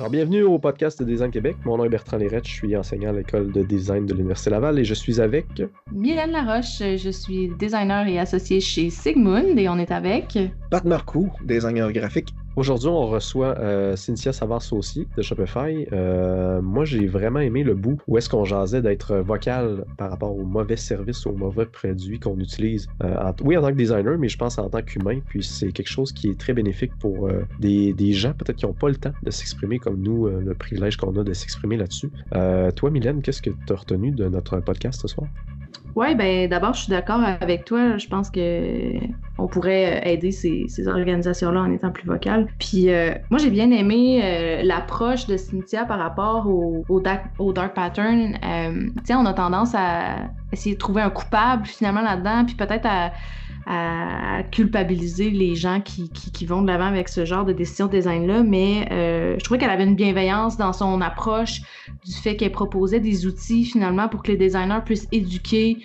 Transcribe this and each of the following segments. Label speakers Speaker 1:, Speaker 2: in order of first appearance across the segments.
Speaker 1: Alors, bienvenue au podcast de Design Québec. Mon nom est Bertrand Lérette, je suis enseignant à l'école de design de l'Université Laval et je suis avec.
Speaker 2: Mylène Laroche, je suis designer et associé chez Sigmund et on est avec.
Speaker 3: Pat Marcoux, designer graphique
Speaker 1: Aujourd'hui, on reçoit euh, Cynthia Savard-Saucier de Shopify. Euh, moi, j'ai vraiment aimé le bout où est-ce qu'on jasait d'être vocal par rapport aux mauvais services, aux mauvais produits qu'on utilise. Euh, oui, en tant que designer, mais je pense en tant qu'humain. Puis c'est quelque chose qui est très bénéfique pour des, des, gens peut-être qui n'ont pas le temps de s'exprimer comme nous, le privilège qu'on a de s'exprimer là-dessus. toi, Mylène, qu'est-ce que tu as retenu de notre podcast ce soir?
Speaker 2: Oui, ben d'abord, je suis d'accord avec toi. Je pense que on pourrait aider ces, organisations-là en étant plus vocales. Puis euh, moi, j'ai bien aimé euh, l'approche de Cynthia par rapport au, au, dark, pattern. Euh, on a tendance à essayer de trouver un coupable finalement là-dedans, puis peut-être à à culpabiliser les gens qui, qui, vont de l'avant avec ce genre de décision de design-là, mais euh, je trouvais qu'elle avait une bienveillance dans son approche du fait qu'elle proposait des outils finalement pour que les designers puissent éduquer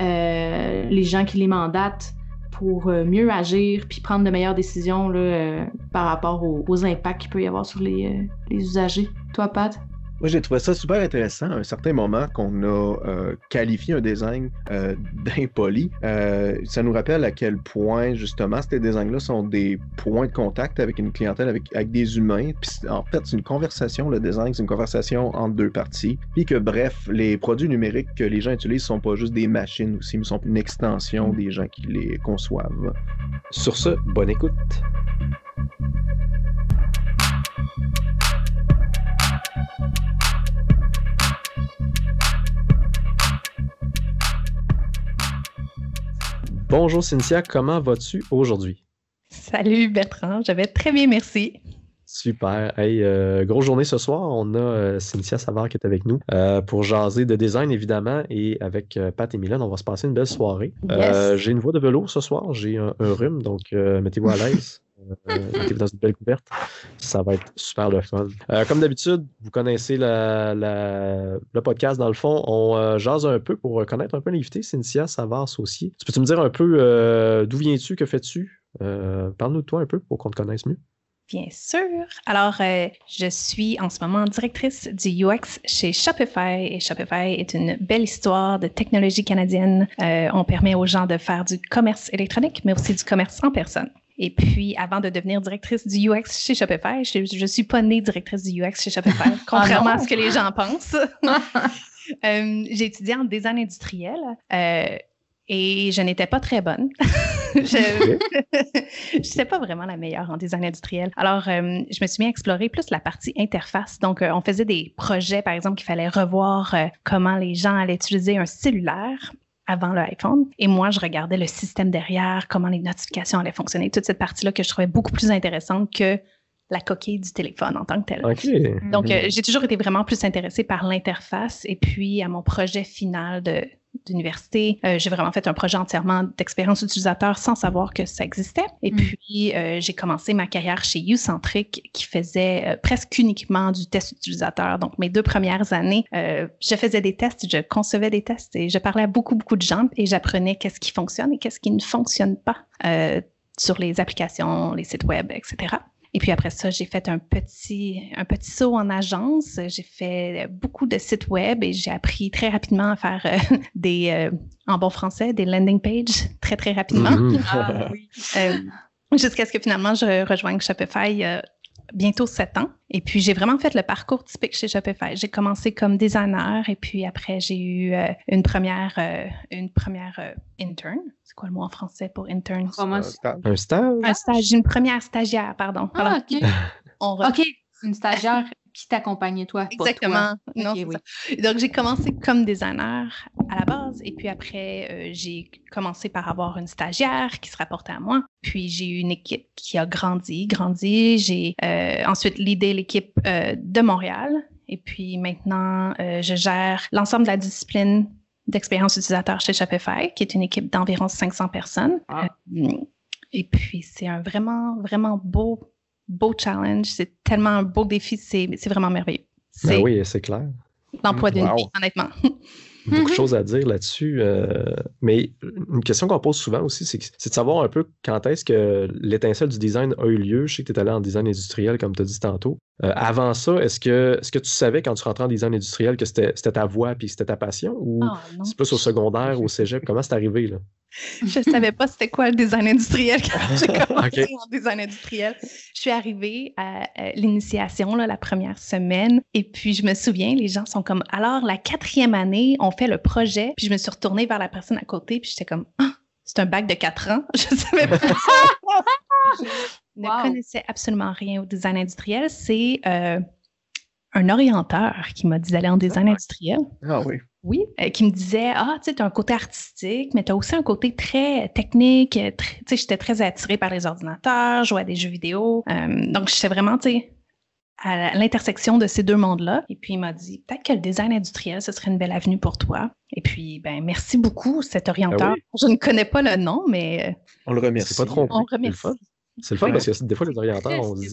Speaker 2: euh, les gens qui les mandatent pour euh, mieux agir puis prendre de meilleures décisions là, par rapport aux, aux impacts qu'il peut y avoir sur les, les usagers. Toi, Pat?
Speaker 3: Moi, j'ai trouvé ça super intéressant à un certain moment qu'on a euh, qualifié un design euh, d'impoli. Euh, ça nous rappelle à quel point, justement, ces designs-là sont des points de contact avec une clientèle, avec, avec des humains. Puis, en fait, c'est une conversation, le design, c'est une conversation entre deux parties. Puis que, bref, les produits numériques que les gens utilisent sont pas juste des machines aussi, mais sont une extension des gens qui les conçoivent.
Speaker 1: Sur ce, bonne écoute. Bonjour Cynthia, comment vas-tu aujourd'hui?
Speaker 4: Salut Bertrand, je vais très bien, merci.
Speaker 1: Super. Hey, euh, grosse journée ce soir. On a euh, Cynthia Savard qui est avec nous euh, pour jaser de design, évidemment. Et avec Pat et Milan, on va se passer une belle soirée. j'ai une voix de velours ce soir. J'ai un, rhume, donc mettez-vous à l'aise. Mettez-vous dans une belle couverte. Ça va être super le fun. comme d'habitude, vous connaissez le podcast dans le fond. On jase un peu pour connaître un peu l'invité, Cynthia Savard Saucier. Tu peux-tu me dire un peu d'où viens-tu, que fais-tu? Parle-nous de toi un peu pour qu'on te connaisse mieux.
Speaker 4: Bien sûr. Alors, euh, je suis en ce moment directrice du UX chez Shopify et Shopify est une belle histoire de technologie canadienne. Euh, on permet aux gens de faire du commerce électronique, mais aussi du commerce en personne. Et puis, avant de devenir directrice du UX chez Shopify, je ne suis pas née directrice du UX chez Shopify, ah contrairement à ce que les gens pensent. euh, j'ai étudié en design industriel. Euh, et je n'étais pas très bonne. je n'étais pas vraiment la meilleure en design industriel. Alors, euh, je me suis mis à explorer plus la partie interface. Donc, euh, on faisait des projets, par exemple, qu'il fallait revoir euh, comment les gens allaient utiliser un cellulaire avant l'iPhone. Et moi, je regardais le système derrière, comment les notifications allaient fonctionner, toute cette partie-là que je trouvais beaucoup plus intéressante que la coquille du téléphone en tant que tel. Donc, j'ai toujours été vraiment plus intéressée par l'interface et puis à mon projet final de d'université. Euh, j'ai vraiment fait un projet entièrement d'expérience utilisateur sans savoir que ça existait. Et mm. puis, euh, j'ai commencé ma carrière chez YouCentric qui faisait euh, presque uniquement du test utilisateur. Donc, mes deux premières années, je faisais des tests, je concevais des tests et je parlais à beaucoup, beaucoup de gens et j'apprenais qu'est-ce qui fonctionne et qu'est-ce qui ne fonctionne pas sur les applications, les sites web, etc. Et puis après ça, j'ai fait un petit, un petit saut en agence. J'ai fait beaucoup de sites web et j'ai appris très rapidement à faire euh, des, euh, en bon français, des landing pages très, très rapidement. Mm-hmm. Ah, oui. Euh, jusqu'à ce que finalement je rejoigne Shopify bientôt sept ans. Et puis, j'ai vraiment fait le parcours typique chez Shopify. J'ai commencé comme designer et puis après, j'ai eu euh, une première, euh, une première euh, intern. C'est quoi le mot en français pour intern?
Speaker 1: Un stage? Un
Speaker 4: stage. Une première stagiaire, pardon.
Speaker 2: Ah, OK. OK, une stagiaire qui t'accompagnait, toi.
Speaker 4: Exactement. Non, Donc, j'ai commencé comme designer à la base. Et puis après, euh, j'ai commencé par avoir une stagiaire qui se rapportait à moi. Puis j'ai eu une équipe qui a grandi, grandi. J'ai euh, ensuite l'idée l'équipe euh, de Montréal. Et puis maintenant, je gère l'ensemble de la discipline d'expérience utilisateur chez Shopify, qui est une équipe d'environ 500 personnes. Ah. et puis, c'est un vraiment, vraiment beau beau challenge, c'est tellement un beau défi, c'est vraiment merveilleux.
Speaker 1: Ben oui, c'est clair.
Speaker 4: L'emploi d'une vie, honnêtement.
Speaker 1: beaucoup de choses à dire là-dessus. mais une question qu'on pose souvent aussi, c'est de savoir un peu quand est-ce que l'étincelle du design a eu lieu. Je sais que tu es allé en design industriel, comme tu as dit tantôt. avant ça, est-ce que, est que tu savais quand tu rentrais en design industriel que c'était ta voie puis c'était ta passion ou ah, c'est plus au secondaire, au cégep? Comment c'est arrivé? Là?
Speaker 4: Je ne savais pas c'était quoi le design industriel quand j'ai commencé en design industriel. Je suis arrivée à, l'initiation la première semaine et puis je me souviens, les gens sont comme alors la quatrième année, on fait le projet, puis je me suis retournée vers la personne à côté puis j'étais comme ah, c'est un bac de quatre ans. Je ne savais pas. je ne connaissais absolument rien au design industriel. C'est euh, un orienteur qui m'a dit d'aller en design industriel.
Speaker 3: Ah oui.
Speaker 4: Oui, euh, qui me disait Ah, tu sais, tu as un côté artistique, mais tu as aussi un côté très technique. Tu sais, j'étais très attirée par les ordinateurs, jouais à des jeux vidéo. Euh, donc, j'étais vraiment, tu sais, à l'intersection de ces deux mondes-là. Et puis, il m'a dit peut-être que le design industriel, ce serait une belle avenue pour toi. Et puis, ben, merci beaucoup, cet orienteur. Ah Je ne connais pas le nom, mais.
Speaker 3: Euh, on le remercie.
Speaker 1: pas trop.
Speaker 4: On remercie.
Speaker 1: C'est le fun parce que des fois, les orienteurs, on dit.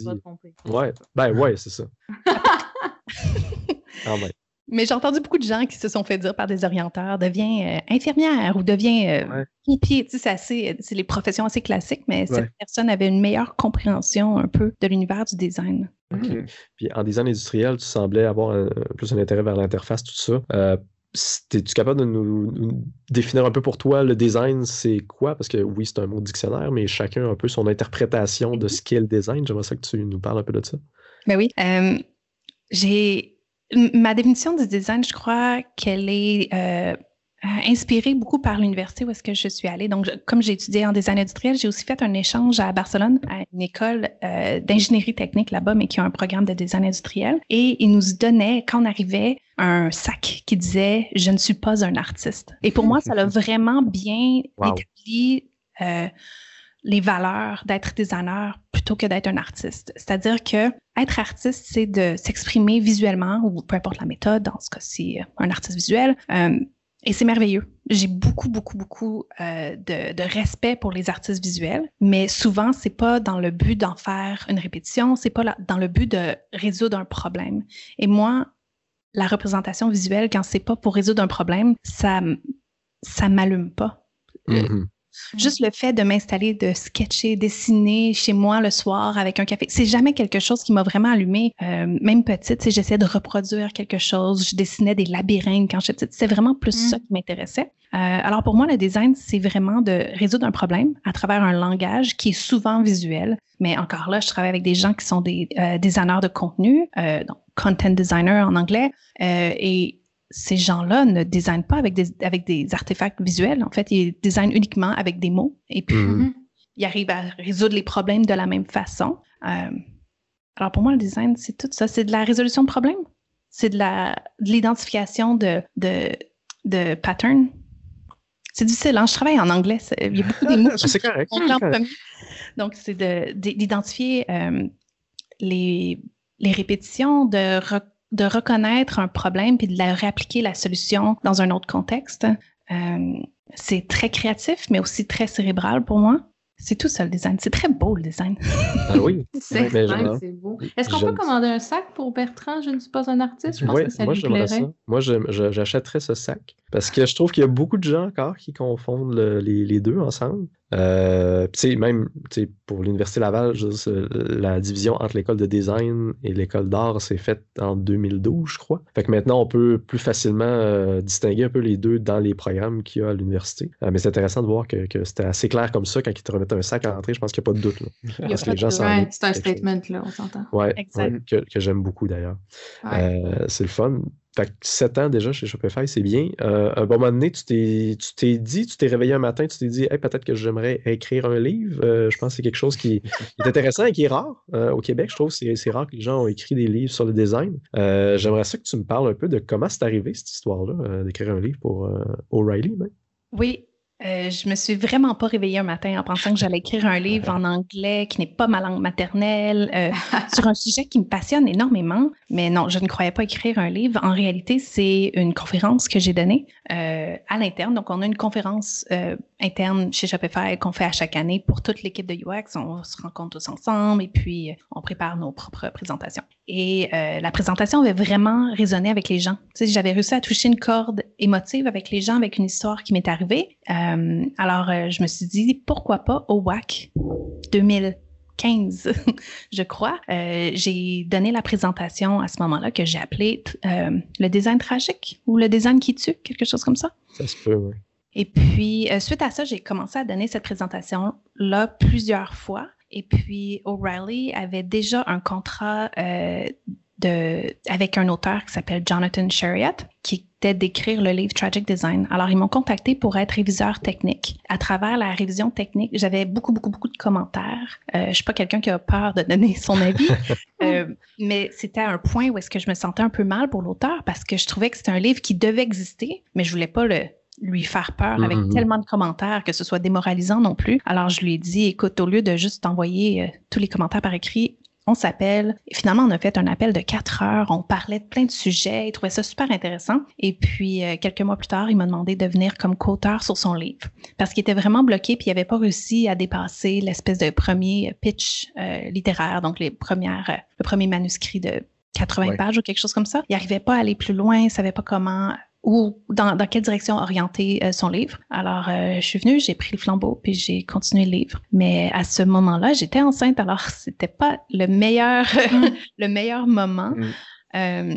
Speaker 1: Ouais, ben ouais, c'est ça.
Speaker 4: ah, ben. Mais j'ai entendu beaucoup de gens qui se sont fait dire par des orienteurs deviens euh, infirmière ou deviens euh, pompier. Tu sais, c'est les professions assez classiques, mais cette personne avait une meilleure compréhension un peu de l'univers du design.
Speaker 1: Puis en design industriel, tu semblais avoir plus un intérêt vers l'interface, tout ça. Euh, es-tu capable de nous, définir un peu pour toi le design, c'est quoi? Parce que oui, c'est un mot dictionnaire, mais chacun a un peu son interprétation de ce qu'est le design. J'aimerais ça que tu nous parles un peu de ça.
Speaker 4: Ben oui. j'ai Ma définition du design, je crois qu'elle est euh, inspirée beaucoup par l'université où est-ce que je suis allée. Donc, comme j'ai étudié en design industriel, j'ai aussi fait un échange à Barcelone, à une école euh, d'ingénierie technique là-bas, mais qui a un programme de design industriel. Et ils nous donnaient, quand on arrivait, un sac qui disait « Je ne suis pas un artiste ». Et pour moi, ça l'a vraiment bien établi euh, les valeurs d'être designer plutôt que d'être un artiste. C'est-à-dire que être artiste, c'est de s'exprimer visuellement ou peu importe la méthode, dans ce cas-ci, euh, un artiste visuel. Euh, et c'est merveilleux. J'ai beaucoup, beaucoup, beaucoup euh, de, respect pour les artistes visuels, mais souvent, c'est pas dans le but d'en faire une répétition, c'est pas dans le but de résoudre un problème. Et moi, la représentation visuelle, quand c'est pas pour résoudre un problème, ça, ça m'allume pas. Mm-hmm. Mm. Juste le fait de m'installer, de sketcher, dessiner chez moi le soir avec un café, c'est jamais quelque chose qui m'a vraiment allumé. Euh, même petite, j'essayais de reproduire quelque chose. Je dessinais des labyrinthes quand j'étais petite. C'est vraiment plus ça mm. qui m'intéressait. Euh, alors pour moi, le design, c'est vraiment de résoudre un problème à travers un langage qui est souvent visuel. Mais encore là, je travaille avec des gens qui sont des euh, designers de contenu, donc content designer en anglais, et ces gens-là ne designent pas avec des, avec des artefacts visuels. En fait, ils designent uniquement avec des mots. Et puis, mm-hmm. ils arrivent à résoudre les problèmes de la même façon. Euh, alors, pour moi, le design, c'est tout ça. C'est de la résolution de problèmes? C'est de l'identification de, de, de patterns? C'est difficile. Hein? Je travaille en anglais. Il y a beaucoup de mots.
Speaker 1: c'est correct.
Speaker 4: Donc, c'est d'identifier euh, les, les répétitions, de de reconnaître un problème puis de la réappliquer la solution dans un autre contexte. Euh, c'est très créatif, mais aussi très cérébral pour moi. C'est tout ça le design. C'est très beau le design.
Speaker 1: Ah oui.
Speaker 2: c'est beau. Est-ce qu'on peut commander un sac pour Bertrand? Je ne suis pas un artiste. Je pense que ça
Speaker 1: moi,
Speaker 2: lui plairait. Ça.
Speaker 1: Moi, j'achèterais ce sac parce que je trouve qu'il y a beaucoup de gens encore qui confondent les, les, deux ensemble. Euh, même pour l'Université Laval, la division entre l'école de design et l'école d'art s'est faite en 2012, je crois. Fait que maintenant, on peut plus facilement euh, distinguer un peu les deux dans les programmes qu'il y a à l'université. Euh, mais c'est intéressant de voir que, c'était assez clair comme ça quand ils te remettent un sac à l'entrée. Je pense qu'il n'y a pas de doute.
Speaker 2: Là. c'est un statement, là, on s'entend.
Speaker 1: Ouais, que, que j'aime beaucoup d'ailleurs. c'est le fun. Fait que 7 ans déjà chez Shopify, c'est bien. Euh, un bon moment donné, tu t'es, dit, tu t'es réveillé un matin, tu t'es dit, hey, peut-être que j'aimerais écrire un livre. Euh, je pense que c'est quelque chose qui, est intéressant et qui est rare euh, au Québec. Je trouve que c'est, rare que les gens ont écrit des livres sur le design. j'aimerais ça que tu me parles un peu de comment c'est arrivé cette histoire-là, d'écrire un livre pour O'Reilly.
Speaker 4: Oui, euh, je me suis vraiment pas réveillée un matin en pensant que j'allais écrire un livre en anglais qui n'est pas ma langue maternelle euh, sur un sujet qui me passionne énormément. Mais non, je ne croyais pas écrire un livre. En réalité, c'est une conférence que j'ai donnée euh, à l'interne. Donc, on a une conférence interne chez Shopify qu'on fait à chaque année pour toute l'équipe de UX. On se rencontre tous ensemble et puis on prépare nos propres présentations. Et la présentation avait vraiment résonné avec les gens. J'avais réussi à toucher une corde émotive avec les gens avec une histoire qui m'est arrivée. Alors, je me suis dit, pourquoi pas au WAC 2000 15, je crois, euh, j'ai donné la présentation à ce moment-là que j'ai appelé euh, le design tragique ou le design qui tue, quelque chose comme ça.
Speaker 1: Ça se peut, oui.
Speaker 4: Et puis, euh, suite à ça, j'ai commencé à donner cette présentation-là plusieurs fois. Et puis, O'Reilly avait déjà un contrat de, avec un auteur qui s'appelle Jonathan Chariot, qui d'écrire le livre Tragic Design. Alors, ils m'ont contacté pour être réviseur technique. À travers la révision technique, j'avais beaucoup, beaucoup, beaucoup de commentaires. Euh, je suis pas quelqu'un qui a peur de donner son avis, euh, mais c'était un point où est-ce que je me sentais un peu mal pour l'auteur parce que je trouvais que c'était un livre qui devait exister, mais je voulais pas le lui faire peur avec mm-hmm. tellement de commentaires que ce soit démoralisant non plus. Alors je lui ai dit, écoute, au lieu de juste t'envoyer euh, tous les commentaires par écrit, on s'appelle. Et finalement, on a fait un appel de quatre heures. On parlait de plein de sujets. Il trouvait ça super intéressant. Et puis, euh, quelques mois plus tard, il m'a demandé de venir comme co-auteur sur son livre parce qu'il était vraiment bloqué puis il n'avait pas réussi à dépasser l'espèce de premier pitch euh, littéraire, donc les premières, euh, le premier manuscrit de 80 pages ou quelque chose comme ça. Il n'arrivait pas à aller plus loin, il savait pas comment ou dans, dans, quelle direction orienter euh, son livre. Alors, euh, je suis venue, j'ai pris le flambeau, puis j'ai continué le livre. Mais à ce moment-là, j'étais enceinte, alors c'était pas le meilleur, mm. le meilleur moment. Mm. Euh,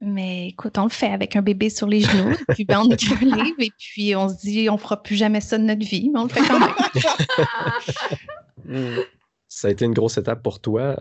Speaker 4: mais écoute, on le fait avec un bébé sur les genoux, puis ben, on écrit un livre, et puis on se dit, on fera plus jamais ça de notre vie, mais on le fait quand même.
Speaker 1: Mm. Ça a été une grosse étape pour toi.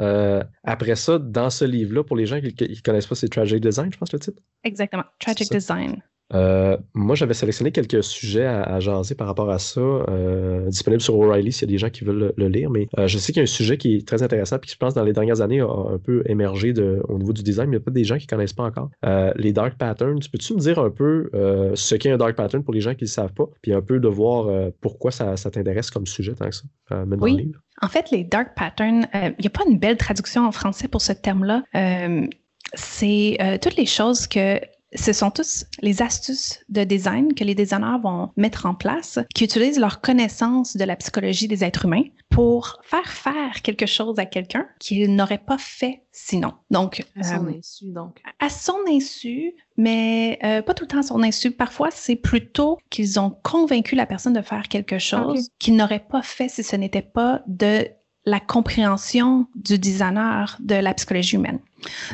Speaker 1: après ça, dans ce livre-là, pour les gens qui ne connaissent pas, c'est Tragic Design, je pense, le titre?
Speaker 4: Exactement, Tragic Design.
Speaker 1: Euh, moi, j'avais sélectionné quelques sujets à, jaser par rapport à ça, euh, disponible sur O'Reilly s'il y a des gens qui veulent le, lire. Mais euh, je sais qu'il y a un sujet qui est très intéressant, puis je pense dans les dernières années a un peu émergé de, au niveau du design, mais il y a pas des gens qui ne connaissent pas encore. les dark patterns, peux-tu me dire un peu ce qu'est un dark pattern pour les gens qui ne le savent pas, puis un peu de voir pourquoi ça, t'intéresse comme sujet tant que ça,
Speaker 4: oui. En fait, les dark patterns, il n'y a pas une belle traduction en français pour ce terme-là. c'est toutes les choses que ce sont tous les astuces de design que les designers vont mettre en place, qui utilisent leur connaissance de la psychologie des êtres humains pour faire faire quelque chose à quelqu'un qu'il n'aurait pas fait sinon. Donc,
Speaker 2: à son euh, insu, donc.
Speaker 4: À son insu, mais euh, pas tout le temps à son insu. Parfois, c'est plutôt qu'ils ont convaincu la personne de faire quelque chose qu'il n'aurait pas fait si ce n'était pas de la compréhension du designer de la psychologie humaine.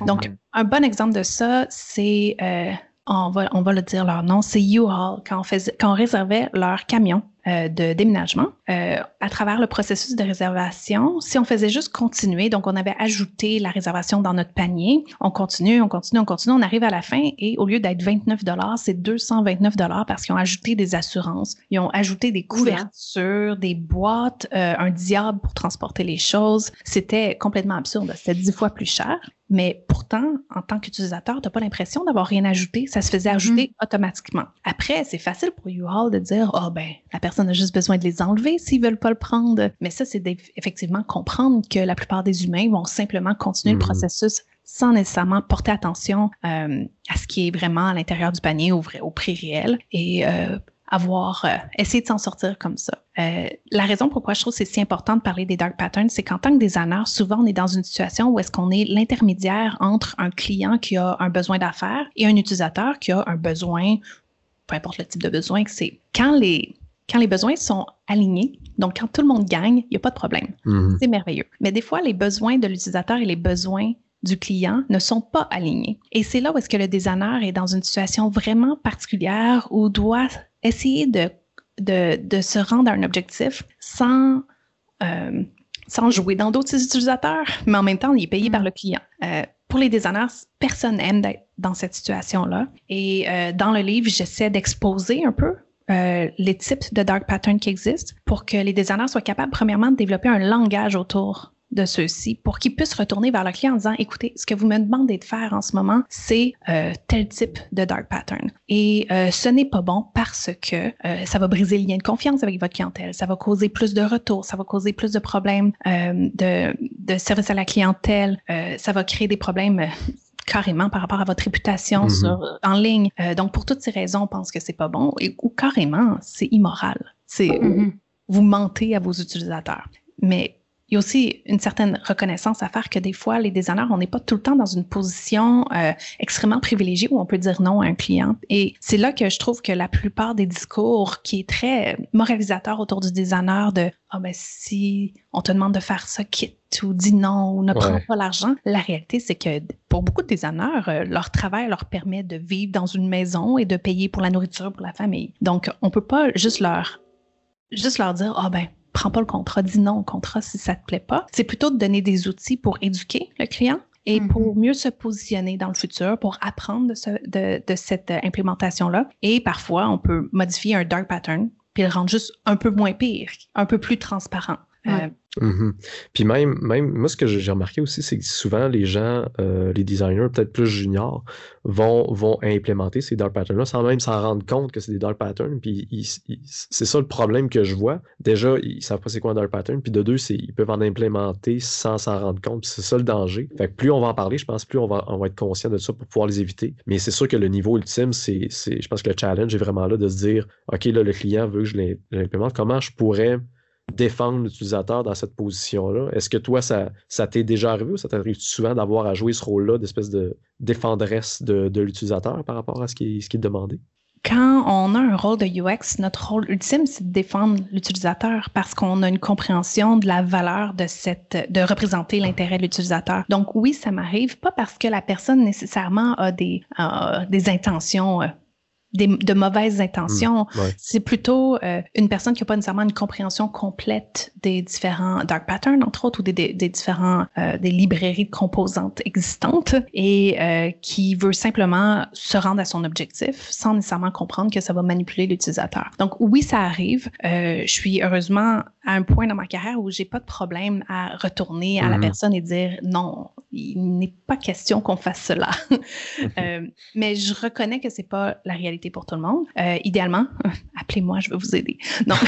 Speaker 4: Donc, un bon exemple de ça, c'est, euh, on, va, on va le dire leur nom, c'est U-Haul, quand, quand on réservait leur camion euh, de déménagement. Euh, à travers le processus de réservation, si on faisait juste continuer, donc on avait ajouté la réservation dans notre panier, on continue, on continue, on continue, on arrive à la fin et au lieu d'être 29 dollars, c'est 229 dollars parce qu'ils ont ajouté des assurances, ils ont ajouté des couvertures, des boîtes, euh, un diable pour transporter les choses. C'était complètement absurde. C'était dix fois plus cher. Mais pourtant, en tant qu'utilisateur, tu n'as pas l'impression d'avoir rien ajouté. Ça se faisait mm-hmm. ajouter automatiquement. Après, c'est facile pour U-Haul de dire, oh ben, la personne on a juste besoin de les enlever s'ils veulent pas le prendre. Mais ça, c'est effectivement comprendre que la plupart des humains vont simplement continuer le mhm. processus sans nécessairement porter attention euh, à ce qui est vraiment à l'intérieur du panier au, au prix réel et euh, avoir euh, essayé de s'en sortir comme ça. la raison pourquoi je trouve que c'est si important de parler des dark patterns, c'est qu'en tant que designer, souvent on est dans une situation où est-ce qu'on est l'intermédiaire entre un client qui a un besoin d'affaires et un utilisateur qui a un besoin, peu importe le type de besoin que c'est. Quand les quand les besoins sont alignés, donc quand tout le monde gagne, il n'y a pas de problème. Mhm. C'est merveilleux. Mais des fois, les besoins de l'utilisateur et les besoins du client ne sont pas alignés. Et c'est là où est-ce que le designer est dans une situation vraiment particulière où doit essayer de, de, se rendre à un objectif sans, euh, sans jouer dans d'autres utilisateurs, mais en même temps, il est payé par le client. Euh, pour les designers, personne n'aime d'être dans cette situation-là. Et euh, dans le livre, j'essaie d'exposer un peu les types de dark patterns qui existent pour que les designers soient capables, premièrement, de développer un langage autour de ceux-ci pour qu'ils puissent retourner vers le client en disant écoutez, ce que vous me demandez de faire en ce moment, c'est euh, tel type de dark pattern. Et euh, ce n'est pas bon parce que ça va briser le lien de confiance avec votre clientèle, ça va causer plus de retours, ça va causer plus de problèmes de, de service à la clientèle, ça va créer des problèmes carrément par rapport à votre réputation mhm. sur, en ligne. Euh, donc, pour toutes ces raisons, on pense que c'est pas bon et, ou carrément, c'est immoral. C'est mm-hmm. vous mentez à vos utilisateurs. Mais il y a aussi une certaine reconnaissance à faire que des fois, les designers, on n'est pas tout le temps dans une position euh, extrêmement privilégiée où on peut dire non à un client. Et c'est là que je trouve que la plupart des discours qui est très moralisateur autour du designer de ah ben si on te demande de faire ça, quitte ou dis non ou ne prends pas l'argent. La réalité, c'est que pour beaucoup de designers, euh, leur travail leur permet de vivre dans une maison et de payer pour la nourriture pour la famille. Donc, on peut pas juste leur juste leur dire ah ben prends pas le contrat, dis non au contrat si ça te plaît pas. C'est plutôt de donner des outils pour éduquer le client et mm-hmm. pour mieux se positionner dans le futur, pour apprendre de, de, cette euh, implémentation-là. Et parfois, on peut modifier un dark pattern puis le rendre juste un peu moins pire, un peu plus transparent. Euh,
Speaker 1: Mhm. Puis même, même, moi, ce que j'ai remarqué aussi, c'est que souvent, les gens, euh, les designers, peut-être plus juniors, vont, vont implémenter ces dark patterns-là sans même s'en rendre compte que c'est des dark patterns. Puis c'est ça le problème que je vois. Déjà, ils savent pas c'est quoi un dark pattern. Puis de deux, ils peuvent en implémenter sans s'en rendre compte. c'est ça le danger. Fait que plus on va en parler, je pense, plus on va, on va être conscient de ça pour pouvoir les éviter. Mais c'est sûr que le niveau ultime, c'est, je pense que le challenge est vraiment là de se dire, OK, là, le client veut que je l'implémente. Comment je pourrais défendre l'utilisateur dans cette position-là? Est-ce que toi, ça, ça t'est déjà arrivé ou ça t'arrive souvent d'avoir à jouer ce rôle-là d'espèce de défendresse de, l'utilisateur par rapport à ce qui, ce qui est demandé?
Speaker 4: Quand on a un rôle de UX, notre rôle ultime, c'est de défendre l'utilisateur parce qu'on a une compréhension de la valeur de cette, de représenter l'intérêt de l'utilisateur. Donc oui, ça m'arrive, pas parce que la personne nécessairement a des, des intentions euh, de mauvaises intentions. Mmh, c'est plutôt euh, une personne qui n'a pas nécessairement une compréhension complète des différents dark patterns, entre autres, ou des, des, différents euh, des librairies de composantes existantes et euh, qui veut simplement se rendre à son objectif sans nécessairement comprendre que ça va manipuler l'utilisateur. Donc oui, ça arrive. je suis heureusement à un point dans ma carrière où j'ai pas de problème à retourner à la mmh. personne et dire non, il n'est pas question qu'on fasse cela. mais je reconnais que c'est pas la réalité pour tout le monde. Euh, idéalement, appelez-moi, je vais vous aider. Non.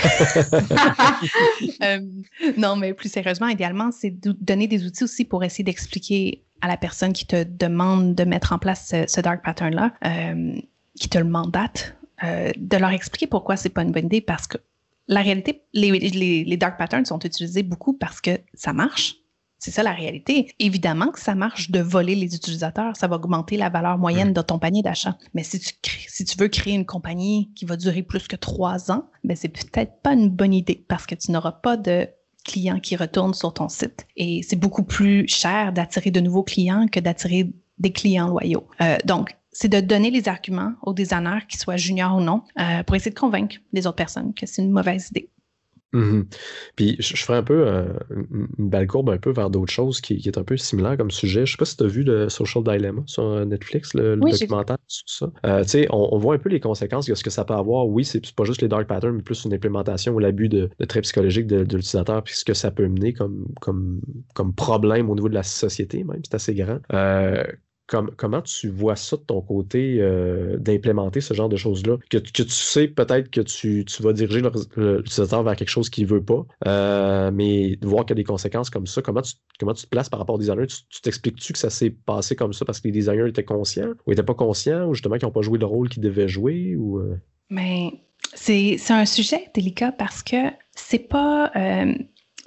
Speaker 4: Euh, non, mais plus sérieusement, idéalement, c'est de donner des outils aussi pour essayer d'expliquer à la personne qui te demande de mettre en place ce, dark pattern-là, euh, qui te le mandate, de leur expliquer pourquoi c'est pas une bonne idée parce que la réalité, les, les dark patterns sont utilisés beaucoup parce que ça marche c'est ça la réalité. Évidemment que ça marche de voler les utilisateurs, ça va augmenter la valeur moyenne de ton panier d'achat. Mais si tu, si tu veux créer une compagnie qui va durer plus que trois ans, ben c'est peut-être pas une bonne idée parce que tu n'auras pas de clients qui retournent sur ton site. Et c'est beaucoup plus cher d'attirer de nouveaux clients que d'attirer des clients loyaux. Euh, donc, c'est de donner les arguments aux designers, qu'ils soient juniors ou non, euh, pour essayer de convaincre les autres personnes que c'est une mauvaise idée.
Speaker 1: Mmh Puis je, ferai un peu euh, une belle courbe un peu vers d'autres choses qui, est un peu similaire comme sujet. Je sais pas si tu as vu le Social Dilemma sur euh, Netflix, le, documentaire sur ça. Euh, tu sais, on, voit un peu les conséquences de ce que ça peut avoir. Oui, c'est pas juste les dark patterns, mais plus une implémentation ou l'abus de, traits psychologiques de, l'utilisateur, puis ce que ça peut mener comme, comme, comme problème au niveau de la société, même, c'est assez grand comment tu vois ça de ton côté euh, d'implémenter ce genre de choses-là? Que, tu sais peut-être que tu, vas diriger l'utilisateur vers quelque chose qu'il ne veut pas, euh, mais de voir qu'il y a des conséquences comme ça, comment tu, comment tu te places par rapport aux designers? Tu t'expliques-tu que ça s'est passé comme ça parce que les designers étaient conscients ou n'étaient pas conscients ou justement qu'ils n'ont pas joué le rôle qu'ils devaient jouer? Ou,
Speaker 4: euh? Mais c'est un sujet délicat parce que c'est pas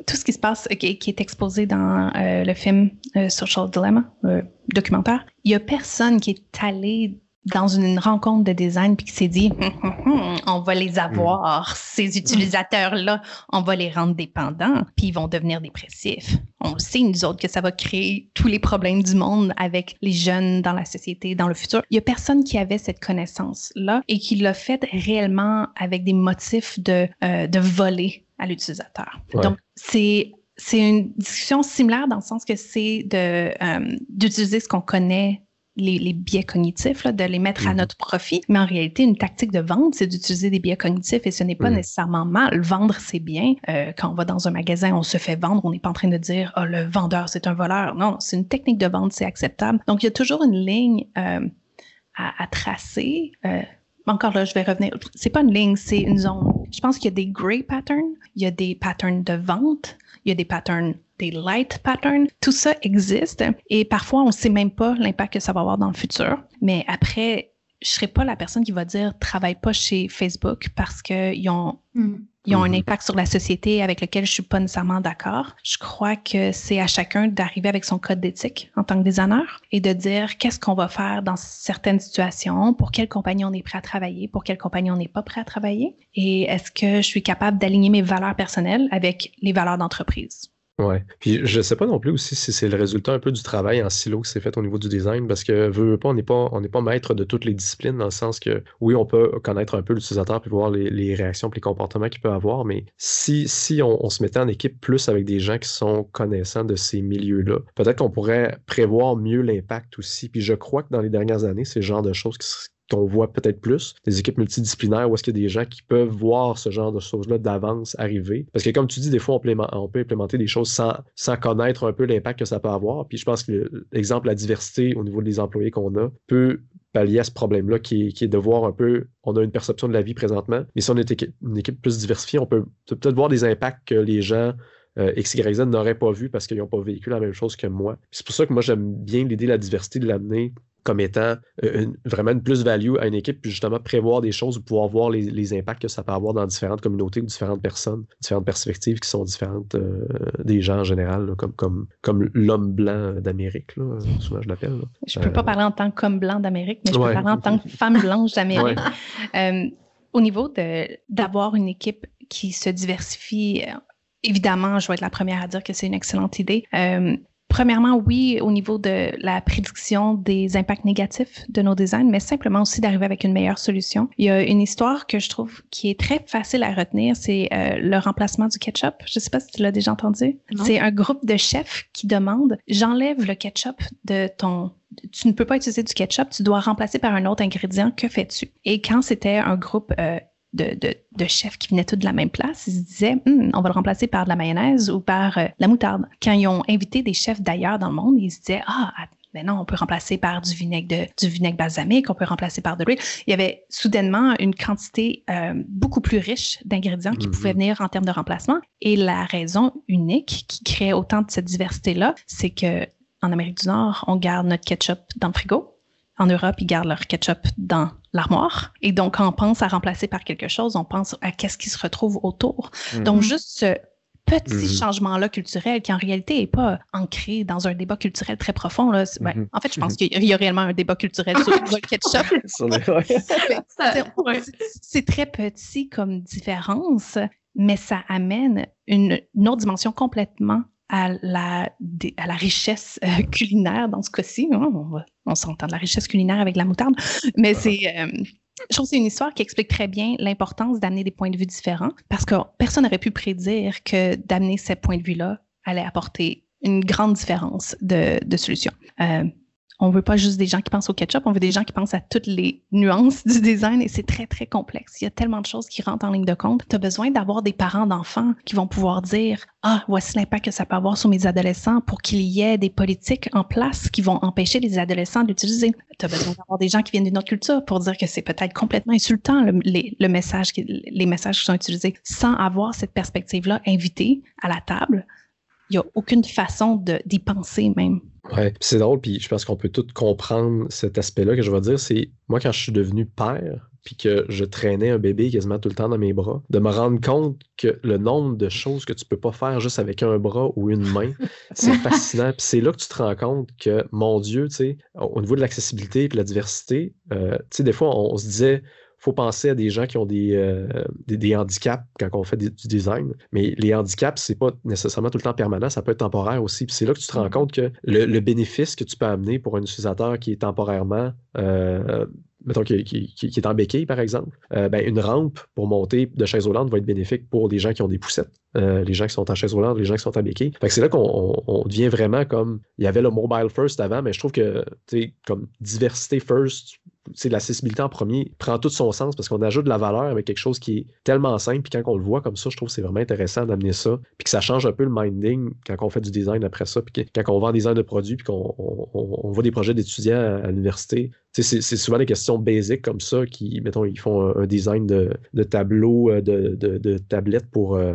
Speaker 4: tout ce qui se passe, qui, est exposé dans euh, le film euh, Social Dilemma, euh, documentaire, il y a personne qui est allé dans une rencontre de design puis qui s'est dit hum, hum, hum, on va les avoir ces utilisateurs là on va les rendre dépendants puis ils vont devenir dépressifs. On sait nous autres que ça va créer tous les problèmes du monde avec les jeunes dans la société dans le futur. Il y a personne qui avait cette connaissance là et qui l'a fait réellement avec des motifs de de voler à l'utilisateur. Donc, c'est c'est une discussion similaire dans le sens que c'est de euh, d'utiliser ce qu'on connaît les, les, biais cognitifs, là, de les mettre à mhm. notre profit. Mais en réalité, une tactique de vente, c'est d'utiliser des biais cognitifs et ce n'est pas mhm. nécessairement mal. Vendre, c'est bien. Euh, quand on va dans un magasin, on se fait vendre. On n'est pas en train de dire, oh, le vendeur, c'est un voleur. Non, c'est une technique de vente, c'est acceptable. Donc, il y a toujours une ligne euh, à, à, tracer. Euh, encore là, je vais revenir. C'est pas une ligne, c'est une zone. Je pense qu'il y a des gray patterns, il y a des patterns de vente, il y a des patterns, des light patterns. Tout ça existe et parfois on ne sait même pas l'impact que ça va avoir dans le futur. Mais après, je serai pas la personne qui va dire travaille pas chez Facebook parce qu'ils ont hmm. Ils ont un mm-hmm. impact sur la société avec lequel je suis pas nécessairement d'accord. Je crois que c'est à chacun d'arriver avec son code d'éthique en tant que designer et de dire qu'est-ce qu'on va faire dans certaines situations, pour quelle compagnie on est prêt à travailler, pour quelle compagnie on n'est pas prêt à travailler, et est-ce que je suis capable d'aligner mes valeurs personnelles avec les valeurs d'entreprise.
Speaker 1: Ouais. Puis je sais pas non plus aussi si c'est le résultat un peu du travail en silo qui s'est fait au niveau du design, parce que veut, pas, on n'est pas, on n'est pas maître de toutes les disciplines, dans le sens que oui, on peut connaître un peu l'utilisateur puis voir les, réactions et les comportements qu'il peut avoir, mais si, si on, se mettait en équipe plus avec des gens qui sont connaissants de ces milieux-là, peut-être qu'on pourrait prévoir mieux l'impact aussi. Puis je crois que dans les dernières années, c'est le genre de choses qui, qu'on voit peut-être plus, des équipes multidisciplinaires où est-ce qu'il y a des gens qui peuvent voir ce genre de choses-là d'avance arriver. Parce que comme tu dis, des fois, on peut, implémenter des choses sans, sans connaître un peu l'impact que ça peut avoir. Puis je pense que l'exemple, la diversité au niveau des employés qu'on a peut pallier à ce problème-là qui est, de voir un peu, on a une perception de la vie présentement, mais si on est une équipe plus diversifiée, on peut peut-être voir des impacts que les gens euh, X, Y, Z n'auraient pas vu parce qu'ils n'ont pas vécu la même chose que moi. C'est pour ça que moi, j'aime bien l'idée de la diversité, de l'amener comme étant euh, vraiment une plus-value à une équipe, puis justement prévoir des choses ou pouvoir voir les, impacts que ça peut avoir dans différentes communautés ou différentes personnes, différentes perspectives qui sont différentes euh, des gens en général, comme, comme, comme l'homme blanc d'Amérique, souvent je l'appelle.
Speaker 4: Je ne peux pas euh, parler en tant qu'homme blanc d'Amérique, mais je peux parler en tant que femme blanche d'Amérique. au niveau d'avoir une équipe qui se diversifie, évidemment, je vais être la première à dire que c'est une excellente idée. Premièrement, oui, au niveau de la prédiction des impacts négatifs de nos designs, mais simplement aussi d'arriver avec une meilleure solution. Il y a une histoire que je trouve qui est très facile à retenir, c'est euh, le remplacement du ketchup. Je ne sais pas si tu l'as déjà entendu. C'est un groupe de chefs qui demande j'enlève le ketchup de ton tu ne peux pas utiliser du ketchup, tu dois remplacer par un autre ingrédient. Que fais-tu? Et quand c'était un groupe euh, de, de, de, chefs qui venaient tous de la même place, ils se disaient, hum, on va le remplacer par de la mayonnaise ou par euh, la moutarde. Quand ils ont invité des chefs d'ailleurs dans le monde, ils se disaient, ah, mais non, on peut remplacer par du vinaigre, de, du vinaigre balsamique, on peut remplacer par de l'huile. Il y avait soudainement une quantité euh, beaucoup plus riche d'ingrédients qui pouvaient mm-hmm. venir en termes de remplacement. Et la raison unique qui crée autant de cette diversité-là, c'est que en Amérique du Nord, on garde notre ketchup dans le frigo. En Europe, ils gardent leur ketchup dans l'armoire. Et donc, quand on pense à remplacer par quelque chose, on pense à qu'est-ce qui se retrouve autour. Mhm. Donc, juste ce petit mhm. changement-là culturel qui en réalité n'est pas ancré dans un débat culturel très profond. Là. Ben, mhm. En fait, je pense qu'il y a réellement un débat culturel sur le ketchup. C'est très petit comme différence, mais ça amène une, autre dimension complètement à la, à la richesse euh, culinaire dans ce cas-ci. Hein. On, on s'entend de la richesse culinaire avec la moutarde, mais c'est. Euh, je trouve que c'est une histoire qui explique très bien l'importance d'amener des points de vue différents parce que personne n'aurait pu prédire que d'amener ces points de vue-là allait apporter une grande différence de, de solution. Euh, on veut pas juste des gens qui pensent au ketchup, on veut des gens qui pensent à toutes les nuances du design et c'est très, très complexe. Il y a tellement de choses qui rentrent en ligne de compte. Tu as besoin d'avoir des parents d'enfants qui vont pouvoir dire, ah, voici l'impact que ça peut avoir sur mes adolescents pour qu'il y ait des politiques en place qui vont empêcher les adolescents d'utiliser. Tu as besoin d'avoir des gens qui viennent d'une autre culture pour dire que c'est peut-être complètement insultant le, le message, les messages qui sont utilisés sans avoir cette perspective-là invitée à la table il n'y a aucune façon d'y penser même.
Speaker 1: Ouais, c'est drôle, puis je pense qu'on peut tout comprendre cet aspect-là que je vais dire. C'est moi, quand je suis devenu père, puis que je traînais un bébé quasiment tout le temps dans mes bras, de me rendre compte que le nombre de choses que tu peux pas faire juste avec un bras ou une main, c'est fascinant. Puis c'est là que tu te rends compte que, mon Dieu, tu sais, au niveau de l'accessibilité et de la diversité, euh, tu sais, des fois, on se disait, faut penser à des gens qui ont des, euh, des, handicaps quand on fait du design. Mais les handicaps, c'est pas nécessairement tout le temps permanent, ça peut être temporaire aussi. c'est là que tu te rends mm-hmm. compte que le, bénéfice que tu peux amener pour un utilisateur qui est temporairement euh, mettons, qui, est en béquille, par exemple, euh, ben, une rampe pour monter de chaise roulante va être bénéfique pour des gens qui ont des poussettes, les gens qui sont en chaise roulante, les gens qui sont en béquille. c'est là qu'on devient vraiment comme. Il y avait le mobile first avant, mais je trouve que, tu sais, comme diversité first, l'accessibilité en premier prend tout son sens parce qu'on ajoute de la valeur avec quelque chose qui est tellement simple. Puis quand on le voit comme ça, je trouve que c'est vraiment intéressant d'amener ça. Puis que ça change un peu le minding quand on fait du design après ça. Puis quand on vend des design de produits, puis qu'on on, voit des projets d'étudiants à, l'université. C'est souvent des questions basiques comme ça qui, mettons, ils font un, design de, de tableau, euh, de, de, tablettes pour. Euh,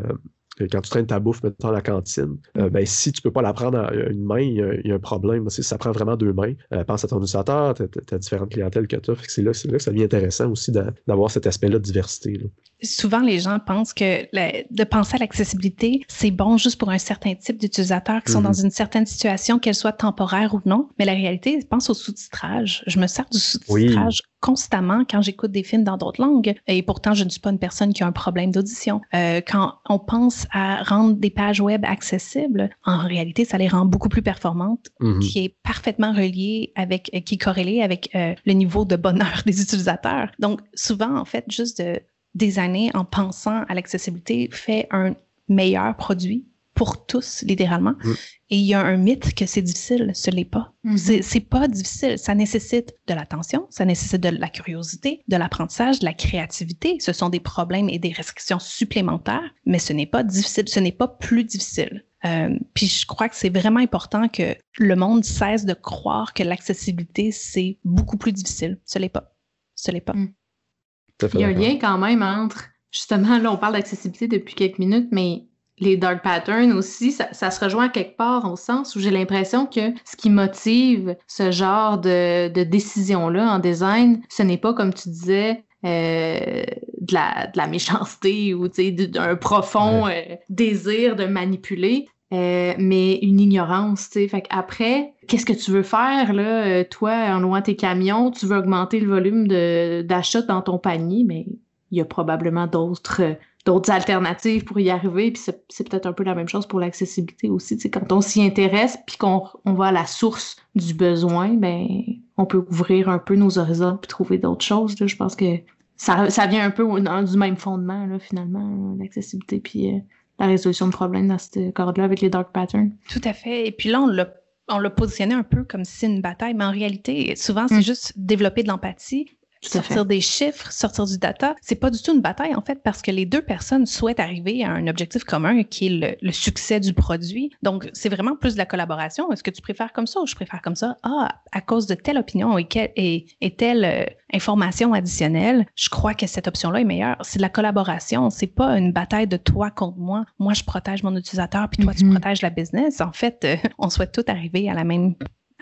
Speaker 1: quand tu traînes ta bouffe, maintenant à la cantine, euh, ben, si tu peux pas la prendre à une main, il y, a un problème. Ça prend vraiment deux mains. pense à ton utilisateur, tu as, différentes clientèles que tu as. C'est là, là, que ça devient intéressant aussi d'avoir cet aspect-là de diversité.
Speaker 4: Souvent, les gens pensent que de penser à l'accessibilité, c'est bon juste pour un certain type d'utilisateurs qui sont dans mm-hmm. une certaine situation, qu'elle soit temporaire ou non. Mais la réalité, pense au sous-titrage. Je me sers du sous-titrage constamment quand j'écoute des films dans d'autres langues. Et pourtant, je ne suis pas une personne qui a un problème d'audition. Euh, quand on pense à rendre des pages web accessibles, en réalité, ça les rend beaucoup plus performantes, mm-hmm. qui est parfaitement relié avec, qui est corrélé avec euh, le niveau de bonheur des utilisateurs. Donc, souvent, en fait, juste de, des années en pensant à l'accessibilité fait un meilleur produit pour tous, littéralement. Mm. Et il y a un mythe que c'est difficile, ce n'est pas. Mm-hmm. C'est pas difficile. Ça nécessite de l'attention, ça nécessite de la curiosité, de l'apprentissage, de la créativité. Ce sont des problèmes et des restrictions supplémentaires, mais ce n'est pas difficile, ce n'est pas plus difficile. Euh, puis je crois que c'est vraiment important que le monde cesse de croire que l'accessibilité, c'est beaucoup plus difficile. Ce n'est pas. Ce n'est pas. Mm.
Speaker 2: Il y a un lien quand même entre, justement, là, on parle d'accessibilité depuis quelques minutes, mais les dark patterns aussi, ça, se rejoint quelque part au sens où j'ai l'impression que ce qui motive ce genre de, de décision-là en design, ce n'est pas, comme tu disais, euh, de, la, de, la, méchanceté ou d'un profond euh, désir de manipuler, euh, mais une ignorance. Fait après, qu'est-ce que tu veux faire, là, toi, en louant tes camions, tu veux augmenter le volume d'achat dans ton panier, mais il y a probablement d'autres d'autres alternatives pour y arriver. Puis c'est peut-être un peu la même chose pour l'accessibilité aussi. quand on s'y intéresse puis qu'on on va à la source du besoin, ben on peut ouvrir un peu nos horizons puis trouver d'autres choses. Là. Je pense que ça, ça vient un peu du même fondement, là, finalement, l'accessibilité puis euh, la résolution de problèmes dans ce cadre-là avec les dark patterns.
Speaker 4: Tout à fait. Et puis là, on l'a on l'a positionné un peu comme si c'est une bataille, mais en réalité, souvent, c'est mm. juste développer de l'empathie sortir des chiffres, sortir du data, c'est pas du tout une bataille en fait parce que les deux personnes souhaitent arriver à un objectif commun qui est le, succès du produit. Donc c'est vraiment plus de la collaboration. Est-ce que tu préfères comme ça ou je préfère comme ça? Ah, à cause de telle opinion et, et, telle euh, information additionnelle, je crois que cette option-là est meilleure. C'est de la collaboration. C'est pas une bataille de toi contre moi. Moi je protège mon utilisateur puis toi tu mm-hmm. protèges la business. En fait, euh, on souhaite tout arriver à la même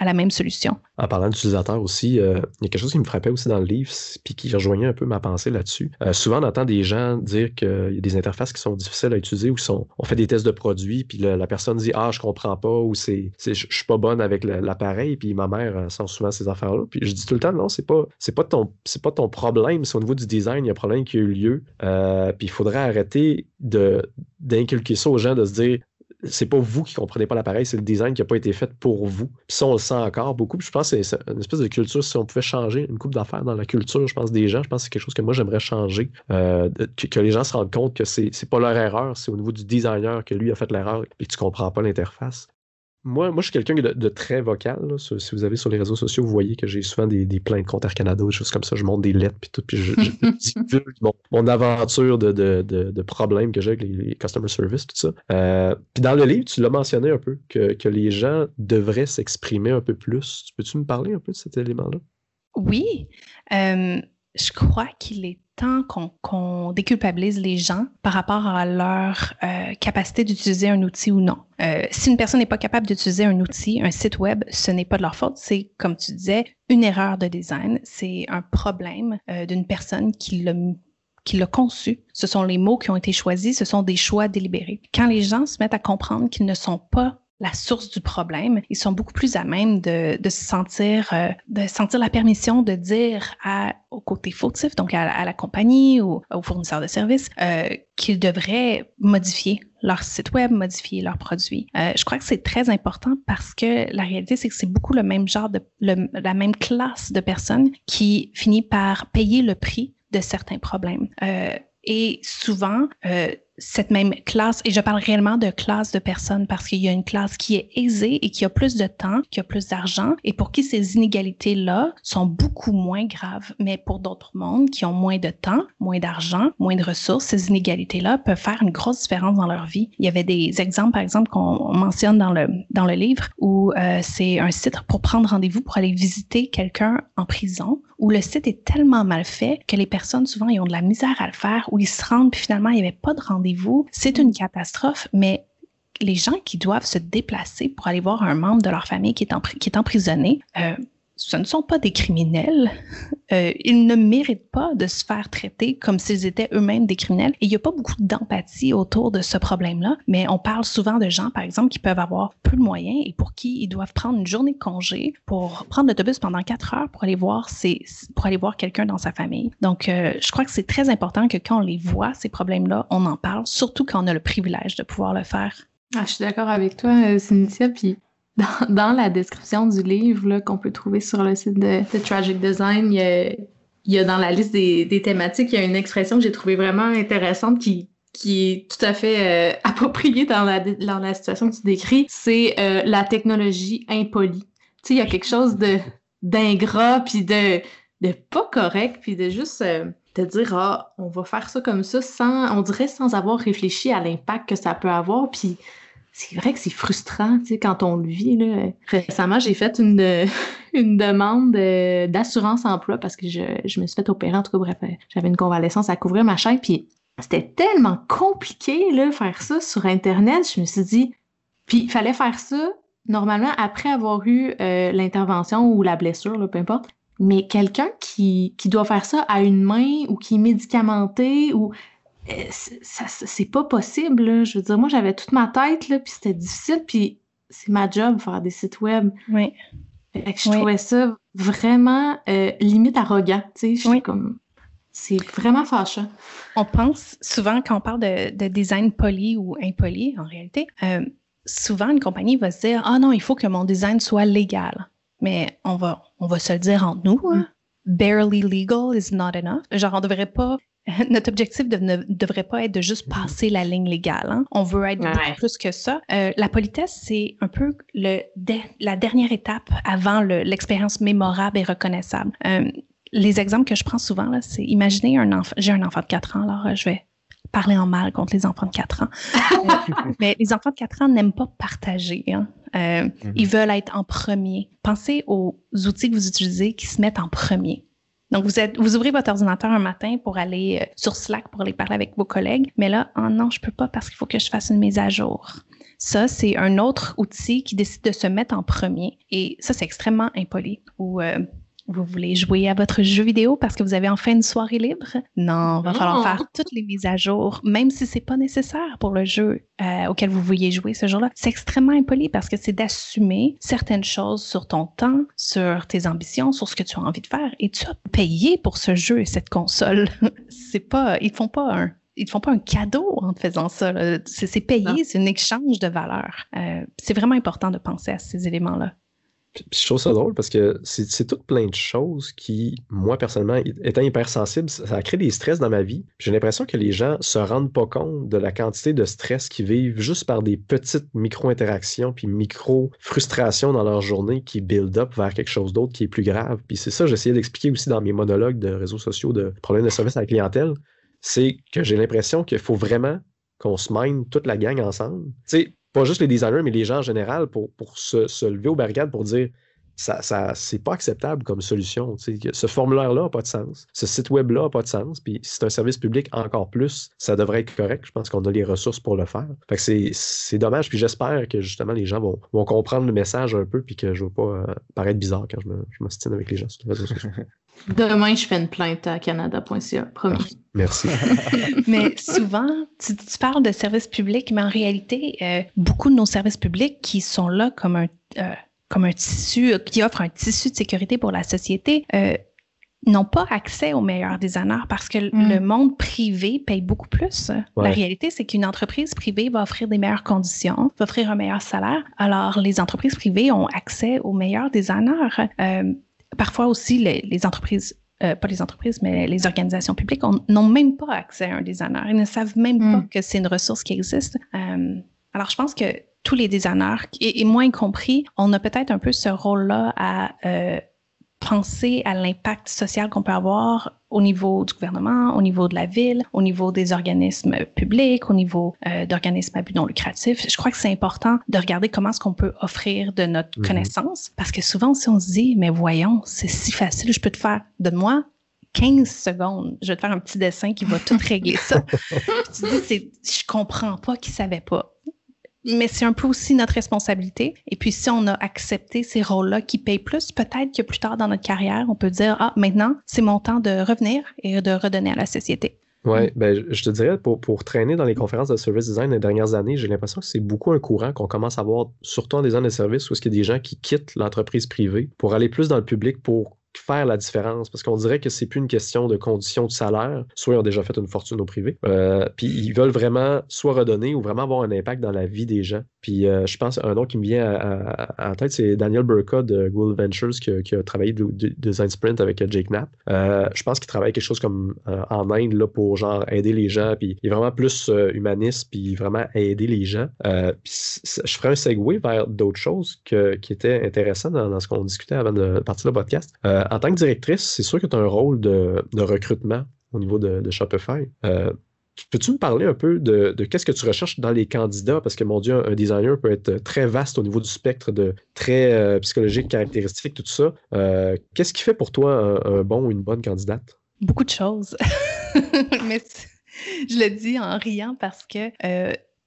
Speaker 4: la même solution.
Speaker 1: En parlant d'utilisateur aussi, euh, il y a quelque chose qui me frappait aussi dans le livre, puis qui rejoignait un peu ma pensée là-dessus. Euh, souvent, on entend des gens dire qu'il y a des interfaces qui sont difficiles à utiliser ou sont, on fait des tests de produits, puis la, personne dit Ah, je comprends pas, ou c'est, je suis pas bonne avec l'appareil, puis ma mère euh, sent souvent ces affaires-là. Puis je dis tout le temps, non, c'est pas, c'est pas ton, c'est pas ton problème, c'est au niveau du design, il y a un problème qui a eu lieu. puis il faudrait arrêter d'inculquer ça aux gens, de se dire c'est pas vous qui comprenez pas l'appareil, c'est le design qui n'a pas été fait pour vous. Puis ça, on le sent encore beaucoup. Puis je pense que c'est une espèce de culture, si on pouvait changer une coupe d'affaires dans la culture, je pense, des gens, je pense que c'est quelque chose que moi, j'aimerais changer. Euh, que, les gens se rendent compte que c'est, c'est pas leur erreur, c'est au niveau du designer que lui a fait l'erreur et que tu comprends pas l'interface. Moi, moi, je suis quelqu'un de, très vocal. Si vous avez sur les réseaux sociaux, vous voyez que j'ai souvent des, des plaintes contre Air Canada, des choses comme ça. Je monte des lettres, puis tout, puis je, je, mon, aventure de, de, de, problèmes que j'ai avec les, customer service, tout ça. Euh, puis dans le livre, tu l'as mentionné un peu, que, que les gens devraient s'exprimer un peu plus. Peux-tu me parler un peu de cet élément-là?
Speaker 4: Oui. Euh, je crois qu'il est temps qu'on déculpabilise les gens par rapport à leur euh, capacité d'utiliser un outil ou non. Euh, si une personne n'est pas capable d'utiliser un outil, un site web, ce n'est pas de leur faute. C'est, comme tu disais, une erreur de design. C'est un problème euh, d'une personne qui qui l'a conçu. Ce sont les mots qui ont été choisis, ce sont des choix délibérés. Quand les gens se mettent à comprendre qu'ils ne sont pas la source du problème, ils sont beaucoup plus à même de, se sentir, euh, de sentir la permission de dire à, au côté fautif, donc à, la compagnie ou au fournisseur de services, euh, qu'ils devraient modifier leur site web, modifier leurs produits. Euh, je crois que c'est très important parce que la réalité, c'est que c'est beaucoup le même genre de, la même classe de personnes qui finit par payer le prix de certains problèmes. Et souvent, cette même classe, et je parle réellement de classe de personnes parce qu'il y a une classe qui est aisée et qui a plus de temps, qui a plus d'argent, et pour qui ces inégalités-là sont beaucoup moins graves. Mais pour d'autres mondes qui ont moins de temps, moins d'argent, moins de ressources, ces inégalités-là peuvent faire une grosse différence dans leur vie. Il y avait des exemples, par exemple, qu'on mentionne dans le, dans le livre, où euh, c'est un site pour prendre rendez-vous pour aller visiter quelqu'un en prison, où le site est tellement mal fait que les personnes, souvent, ils ont de la misère à le faire, où ils se rendent, puis finalement, il n'y avait pas de rendez c'est une catastrophe, mais les gens qui doivent se déplacer pour aller voir un membre de leur famille qui est, qui est emprisonné, euh, ce ne sont pas des criminels. Euh, ils ne méritent pas de se faire traiter comme s'ils étaient eux-mêmes des criminels. Et il n'y a pas beaucoup d'empathie autour de ce problème-là, mais on parle souvent de gens, par exemple, qui peuvent avoir peu de moyens et pour qui ils doivent prendre une journée de congé pour prendre l'autobus pendant quatre heures pour aller voir pour aller voir quelqu'un dans sa famille. Donc, euh, je crois que c'est très important que quand on les voit, ces problèmes-là, on en parle, surtout quand on a le privilège de pouvoir le faire.
Speaker 2: Ah, je suis d'accord avec toi, euh, Cynthia. Puis dans, la description du livre qu'on peut trouver sur le site de, Tragic Design, il y, a, dans la liste des, thématiques, il y a une expression que j'ai trouvée vraiment intéressante qui, est tout à fait euh, appropriée dans la, dans la situation que tu décris, c'est euh, la technologie impolie. Tu sais, il y a quelque chose de d'ingrat, puis de, de pas correct, puis de juste euh, te dire, ah, on va faire ça comme ça, sans, on dirait sans avoir réfléchi à l'impact que ça peut avoir, puis c'est vrai que c'est frustrant, tu quand on le vit. Là. Récemment, j'ai fait une, demande d'assurance emploi parce que je, me suis fait opérer. En tout cas, bref, euh, j'avais une convalescence à couvrir, machin. Puis c'était tellement compliqué, là, faire ça sur Internet. Je me suis dit, puis il fallait faire ça, normalement, après avoir eu euh, l'intervention ou la blessure, peu importe. Mais quelqu'un qui, qui doit faire ça à une main ou qui est médicamenté ou euh, c'est pas possible. Je veux dire, moi, j'avais toute ma tête, là, puis c'était difficile, puis c'est ma job, faire des sites web.
Speaker 4: Oui.
Speaker 2: je trouvais ça vraiment euh, limite arrogant, tu sais. comme... C'est vraiment fâchant.
Speaker 4: On pense souvent, quand on parle de, design poli ou impoli, en réalité, euh, souvent une compagnie va se dire « Ah non, il faut que mon design soit légal. » Mais on va, on va se le dire entre nous, hein. barely legal is not enough. Genre, on devrait pas notre objectif ne devrait pas être de juste passer la ligne légale. Hein. On veut être plus que ça. Euh, la politesse, c'est un peu le la dernière étape avant l'expérience mémorable et reconnaissable. Euh, les exemples que je prends souvent, c'est imaginez un enfant, j'ai un enfant de 4 ans, alors euh, je vais parler en mal contre les enfants de 4 ans. mais les enfants de 4 ans n'aiment pas partager. Hein. Mm-hmm. Ils veulent être en premier. Pensez aux outils que vous utilisez qui se mettent en premier. Donc, vous, êtes, vous ouvrez votre ordinateur un matin pour aller euh, sur Slack pour aller parler avec vos collègues, mais là, oh non, je peux pas parce qu'il faut que je fasse une mise à jour. Ça, c'est un autre outil qui décide de se mettre en premier. Et ça, c'est extrêmement impoli. Ou euh, vous voulez jouer à votre jeu vidéo parce que vous avez enfin une soirée libre? Non, il va falloir faire toutes les mises à jour, même si c'est pas nécessaire pour le jeu euh, auquel vous vouliez jouer ce jour-là. C'est extrêmement impoli parce que c'est d'assumer certaines choses sur ton temps, sur tes ambitions, sur ce que tu as envie de faire. Et tu as payé pour ce jeu et cette console. c'est pas, ils font pas un ils te font pas un cadeau en te faisant ça. C'est payé, c'est un échange de valeur. Euh, c'est vraiment important de penser à ces éléments-là
Speaker 1: je trouve ça drôle parce que c'est tout plein de choses qui, moi personnellement, étant hypersensible, ça, a créé des stress dans ma vie. J'ai l'impression que les gens se rendent pas compte de la quantité de stress qu'ils vivent juste par des petites micro-interactions puis micro-frustrations dans leur journée qui build up vers quelque chose d'autre qui est plus grave. Puis c'est ça, j'essayais d'expliquer aussi dans mes monologues de réseaux sociaux de problèmes de service à la clientèle. C'est que j'ai l'impression qu'il faut vraiment qu'on se mine toute la gang ensemble. Pas juste les designers, mais les gens en général, pour, pour se, se lever aux barricades pour dire ça, ça c'est pas acceptable comme solution. Ce formulaire-là n'a pas de sens. Ce site web-là n'a pas de sens. Puis si c'est un service public, encore plus, ça devrait être correct. Je pense qu'on a les ressources pour le faire. Fait que c'est dommage. Puis j'espère que justement les gens vont, vont, comprendre le message un peu. Puis que je ne vais pas euh, paraître bizarre quand je m'ostine me, avec les gens sur les réseaux sociaux.
Speaker 2: Demain, je fais une plainte à canada.ca, promis. Ah,
Speaker 1: merci.
Speaker 4: mais souvent, tu, parles de services publics, mais en réalité, euh, beaucoup de nos services publics qui sont là comme un, euh, comme un tissu, qui offrent un tissu de sécurité pour la société, euh, n'ont pas accès aux meilleurs designers parce que mm. le monde privé paye beaucoup plus. La réalité, c'est qu'une entreprise privée va offrir des meilleures conditions, va offrir un meilleur salaire. Alors, les entreprises privées ont accès aux meilleurs designers parfois aussi, les, entreprises, euh, pas les entreprises, mais les organisations publiques n'ont même pas accès à un designer. Ils ne savent même pas hmm. que c'est une ressource qui existe. Euh, alors, je pense que tous les designers, et, et moi y compris, on a peut-être un peu ce rôle-là à euh, penser à l'impact social qu'on peut avoir au niveau du gouvernement, au niveau de la ville, au niveau des organismes publics, au niveau euh, d'organismes à but non lucratif. Je crois que c'est important de regarder comment est-ce qu'on peut offrir de notre mhm. connaissance, parce que souvent, si on se dit, mais voyons, c'est si facile, je peux te faire, donne-moi 15 secondes, je vais te faire un petit dessin qui va tout régler ça. tu dis, je comprends pas qu'ils savaient pas mais c'est un peu aussi notre responsabilité. Et puis, si on a accepté ces rôles-là qui payent plus, peut-être que plus tard dans notre carrière, on peut dire, ah, maintenant, c'est mon temps de revenir et de redonner à la société.
Speaker 1: Oui, ben, je te dirais, pour, traîner dans les conférences de service design les dernières années, j'ai l'impression que c'est beaucoup un courant qu'on commence à voir, surtout en design de service, où est-ce qu'il y a des gens qui quittent l'entreprise privée pour aller plus dans le public pour faire la différence parce qu'on dirait que c'est plus une question de conditions de salaire. Soit ils ont déjà fait une fortune au privé, euh, puis ils veulent vraiment soit redonner ou vraiment avoir un impact dans la vie des gens. Puis euh, je pense un nom qui me vient à, la tête, c'est Daniel Burka de Google Ventures qui, a travaillé de, Design Sprint avec euh, Jake Knapp. je pense qu'il travaille quelque chose comme en Inde là, pour genre aider les gens. Puis il est vraiment plus humaniste, puis vraiment aider les gens. puis je ferai un segue vers d'autres choses qui étaient intéressantes dans, ce qu'on discutait avant de partir le podcast en tant que directrice, c'est sûr que tu as un rôle de, recrutement au niveau de, Shopify. Euh, peux-tu me parler un peu de, qu'est-ce que tu recherches dans les candidats? Parce que, mon Dieu, un designer peut être très vaste au niveau du spectre de très euh, psychologique, caractéristique, tout ça. Euh, qu'est-ce qui fait pour toi un, bon ou une bonne candidate?
Speaker 4: Beaucoup de choses. Mais je le dis en riant parce que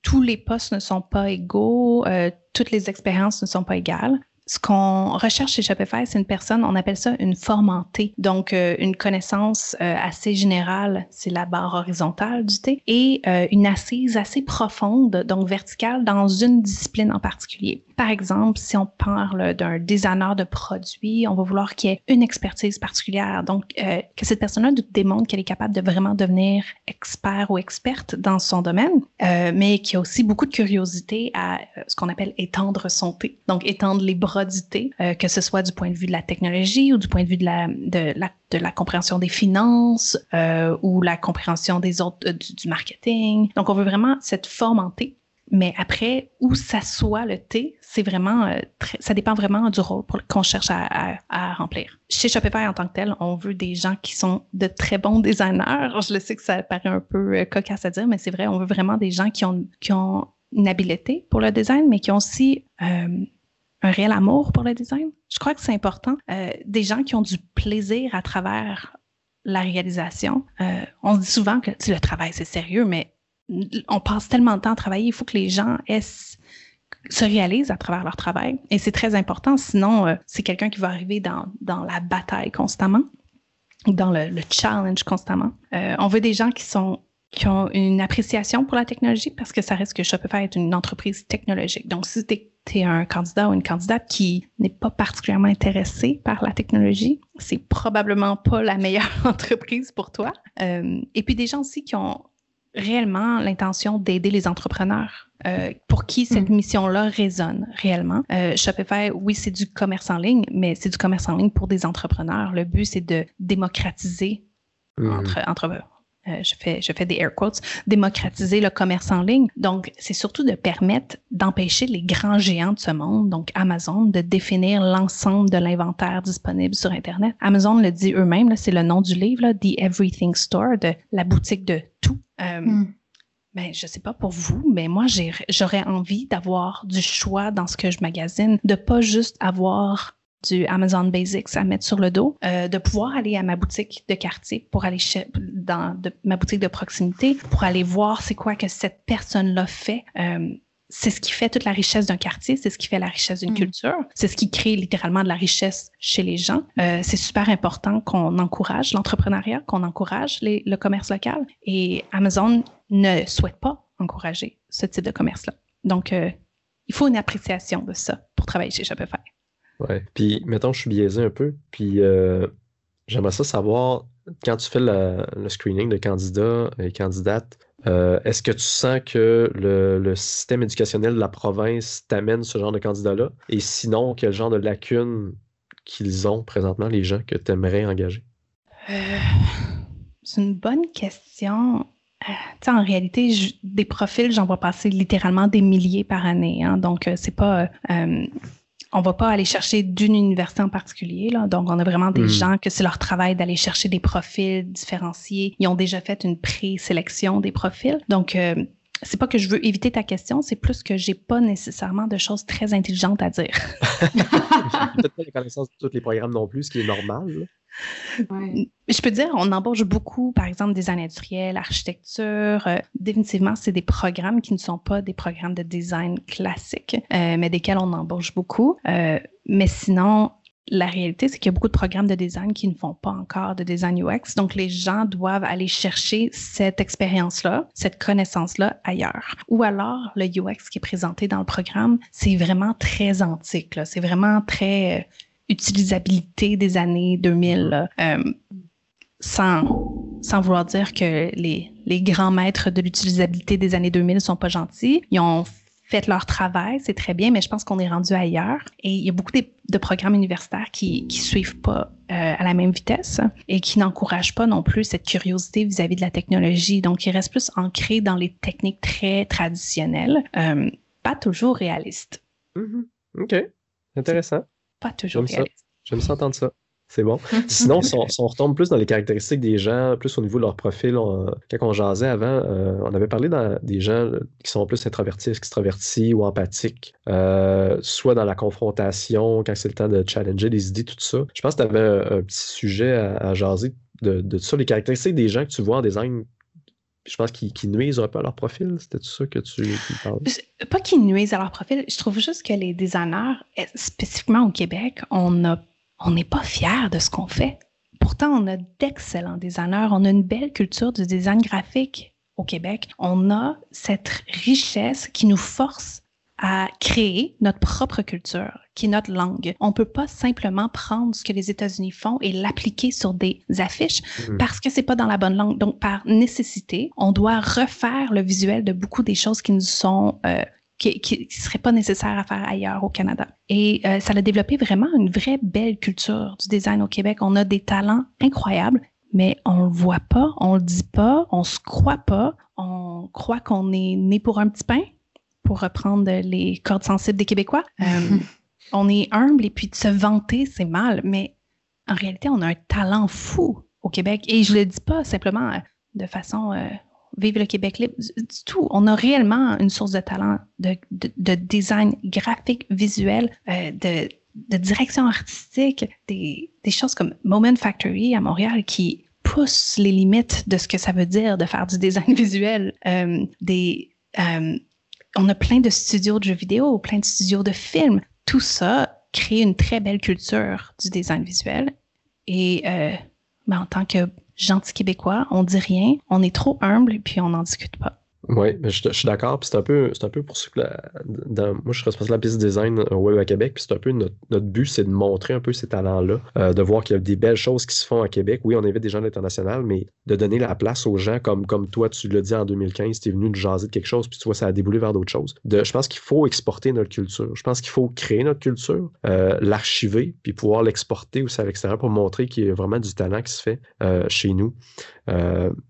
Speaker 4: tous les postes ne sont pas égaux, toutes les expériences ne sont pas égales ce qu'on recherche chez Shopify, c'est une personne, on appelle ça une formentée. Donc, euh, une connaissance euh, assez générale, c'est la barre horizontale du T, et euh, une assise assez profonde, donc verticale, dans une discipline en particulier. Par exemple, si on parle d'un designer de produits, on va vouloir qu'il y ait une expertise particulière. Donc, que cette personne-là démontre qu'elle est capable de vraiment devenir expert ou experte dans son domaine, mais qui a aussi beaucoup de curiosité à ce qu'on appelle étendre son T. Donc, étendre les bras euh, que ce soit du point de vue de la technologie ou du point de vue de la, de la, compréhension des finances euh, ou la compréhension des autres, euh, du, marketing. Donc, on veut vraiment cette forme en T. Mais après, où ça soit le T, c'est vraiment, très, ça dépend vraiment du rôle qu'on cherche à, remplir. Chez Shopify en tant que tel, on veut des gens qui sont de très bons designers. Je le sais que ça paraît un peu cocasse à dire, mais c'est vrai, on veut vraiment des gens qui ont, qui ont une habileté pour le design, mais qui ont aussi un réel amour pour le design. Je crois que c'est important. Euh, des gens qui ont du plaisir à travers la réalisation. Euh, on se dit souvent que le travail, c'est sérieux, mais on passe tellement de temps à travailler, il faut que les gens se réalisent à travers leur travail. Et c'est très important, sinon euh, c'est quelqu'un qui va arriver dans, dans la bataille constamment, dans le, le challenge constamment. on veut des gens qui sont qui ont une appréciation pour la technologie parce que ça reste que Shopify est une entreprise technologique. Donc, si tu un candidat ou une candidate qui n'est pas particulièrement intéressé par la technologie, c'est probablement pas la meilleure entreprise pour toi. Euh, et puis des gens aussi qui ont réellement l'intention d'aider les entrepreneurs. Euh, pour qui cette mm. mission-là résonne réellement. Euh, Shopify, oui, c'est du commerce en ligne, mais c'est du commerce en ligne pour des entrepreneurs. Le but, c'est de démocratiser mm. entre, entre euh, je, fais, je fais des air quotes, démocratiser le commerce en ligne. Donc, c'est surtout de permettre d'empêcher les grands géants de ce monde, donc Amazon, de définir l'ensemble de l'inventaire disponible sur Internet. Amazon le dit eux-mêmes, c'est le nom du livre, là, The Everything Store, de la boutique de tout. Euh, mm. Ben, je sais pas pour vous, mais moi, j'aurais envie d'avoir du choix dans ce que je magasine, de pas juste avoir du Amazon Basics à mettre sur le dos, euh, de pouvoir aller à ma boutique de quartier pour aller dans ma boutique de proximité pour aller voir c'est quoi que cette personne-là fait. Euh, c'est ce qui fait toute la richesse d'un quartier, c'est ce qui fait la richesse d'une mm. culture, c'est ce qui crée littéralement de la richesse chez les gens. Euh, c'est super important qu'on encourage l'entrepreneuriat, qu'on encourage le commerce local. Et Amazon ne souhaite pas encourager ce type de commerce-là. Donc, il faut une appréciation de ça pour travailler chez Shopify.
Speaker 1: Ouais. Puis, mettons, je suis biaisé un peu. Puis, euh, j'aimerais ça savoir, quand tu fais le screening de candidats et candidates, euh, est-ce que tu sens que le, système éducationnel de la province t'amène ce genre de candidats-là? Et sinon, quel genre de lacunes qu'ils ont présentement, les gens que tu aimerais engager?
Speaker 4: Euh, c'est une bonne question. en réalité, des profils, j'en vois passer littéralement des milliers par année. Hein. donc, c'est pas on va pas aller chercher d'une université en particulier. Là. Donc, on a vraiment des hmm. gens que c'est leur travail d'aller chercher des profils différenciés. Ils ont déjà fait une présélection des profils. Donc, euh, c'est pas que je veux éviter ta question, c'est plus que j'ai pas nécessairement de choses très intelligentes à dire.
Speaker 1: peut-être pas la connaissance de tous les programmes non plus, ce qui est normal.
Speaker 4: Je peux dire, on embauche beaucoup, par exemple, design industriel, architecture. Euh, définitivement, c'est des programmes qui ne sont pas des programmes de design classiques, euh, mais desquels on embauche beaucoup. Euh, mais sinon, la réalité, c'est qu'il y a beaucoup de programmes de design qui ne font pas encore de design UX. Donc, les gens doivent aller chercher cette expérience-là, cette connaissance-là ailleurs. Ou alors, le UX qui est présenté dans le programme, c'est vraiment très antique. C'est vraiment très utilisabilité des années 2000, euh, sans, sans vouloir dire que les, les grands maîtres de l'utilisabilité des années 2000 sont pas gentils. Ils ont fait leur travail, c'est très bien, mais je pense qu'on est rendu ailleurs. Et il y a beaucoup de, programmes universitaires qui qui suivent pas euh, à la même vitesse et qui n'encouragent pas non plus cette curiosité vis-à-vis de la technologie. Donc, ils restent plus ancrés dans les techniques très traditionnelles, euh, pas toujours réalistes.
Speaker 1: Mm-hmm. OK, intéressant.
Speaker 4: Pas toujours
Speaker 1: J'aime ça entendre ça. C'est bon. Sinon, si on, retombe plus dans les caractéristiques des gens, plus au niveau de leur profil, quand on jasait avant, euh, on avait parlé des gens qui sont plus introvertis, extravertis ou empathiques, euh, soit dans la confrontation, quand c'est le temps de challenger les idées, tout ça. Je pense que tu avais un, petit sujet à, jaser de, de, ça, les caractéristiques des gens que tu vois en design je pense qu'ils nuisent un peu à leur profil. C'était ça que tu, parles?
Speaker 4: Pas qu'ils nuisent à leur profil. Je trouve juste que les designers, eh, spécifiquement au Québec, on n'est pas fiers de ce qu'on fait. Pourtant, on a d'excellents designers. On a une belle culture du design graphique au Québec. On a cette richesse qui nous force à créer notre propre culture, qui est notre langue. On peut pas simplement prendre ce que les États-Unis font et l'appliquer sur des affiches mm. parce que c'est pas dans la bonne langue. Donc, par nécessité, on doit refaire le visuel de beaucoup des choses qui nous sont euh, qui, qui, seraient pas nécessaires à faire ailleurs au Canada. Et euh, ça a développé vraiment une vraie belle culture du design au Québec. On a des talents incroyables, mais on le voit pas, on le dit pas, on se croit pas, on croit qu'on est né pour un petit pain pour reprendre les cordes sensibles des Québécois. Euh, on est humble et puis de se vanter, c'est mal, mais en réalité, on a un talent fou au Québec. Et je ne le dis pas simplement euh, de façon euh, vive le Québec libre, du, tout. On a réellement une source de talent de, design graphique, visuel, de, direction artistique, des, des choses comme Moment Factory à Montréal qui poussent les limites de ce que ça veut dire de faire du design visuel, des, on a plein de studios de jeux vidéo, plein de studios de films. Tout ça crée une très belle culture du design visuel. Et euh, ben, en tant que gentil québécois, on dit rien, on est trop humble puis on n'en discute pas.
Speaker 1: Oui, je, suis d'accord. c'est un, peu, un peu pour ce que moi, je suis responsable de la piste design euh, web à Québec. Puis c'est un peu notre, but, c'est de montrer un peu ces talents-là, euh, de voir qu'il y a des belles choses qui se font à Québec. Oui, on invite des gens de l'international, mais de donner la place aux gens comme, comme toi, tu l'as dit en 2015, tu es venu de jaser de quelque chose, puis tu vois, ça a déboulé vers d'autres choses. De, je pense qu'il faut exporter notre culture. Je pense qu'il faut créer notre culture, euh, l'archiver, puis pouvoir l'exporter aussi à l'extérieur pour montrer qu'il y a vraiment du talent qui se fait chez nous.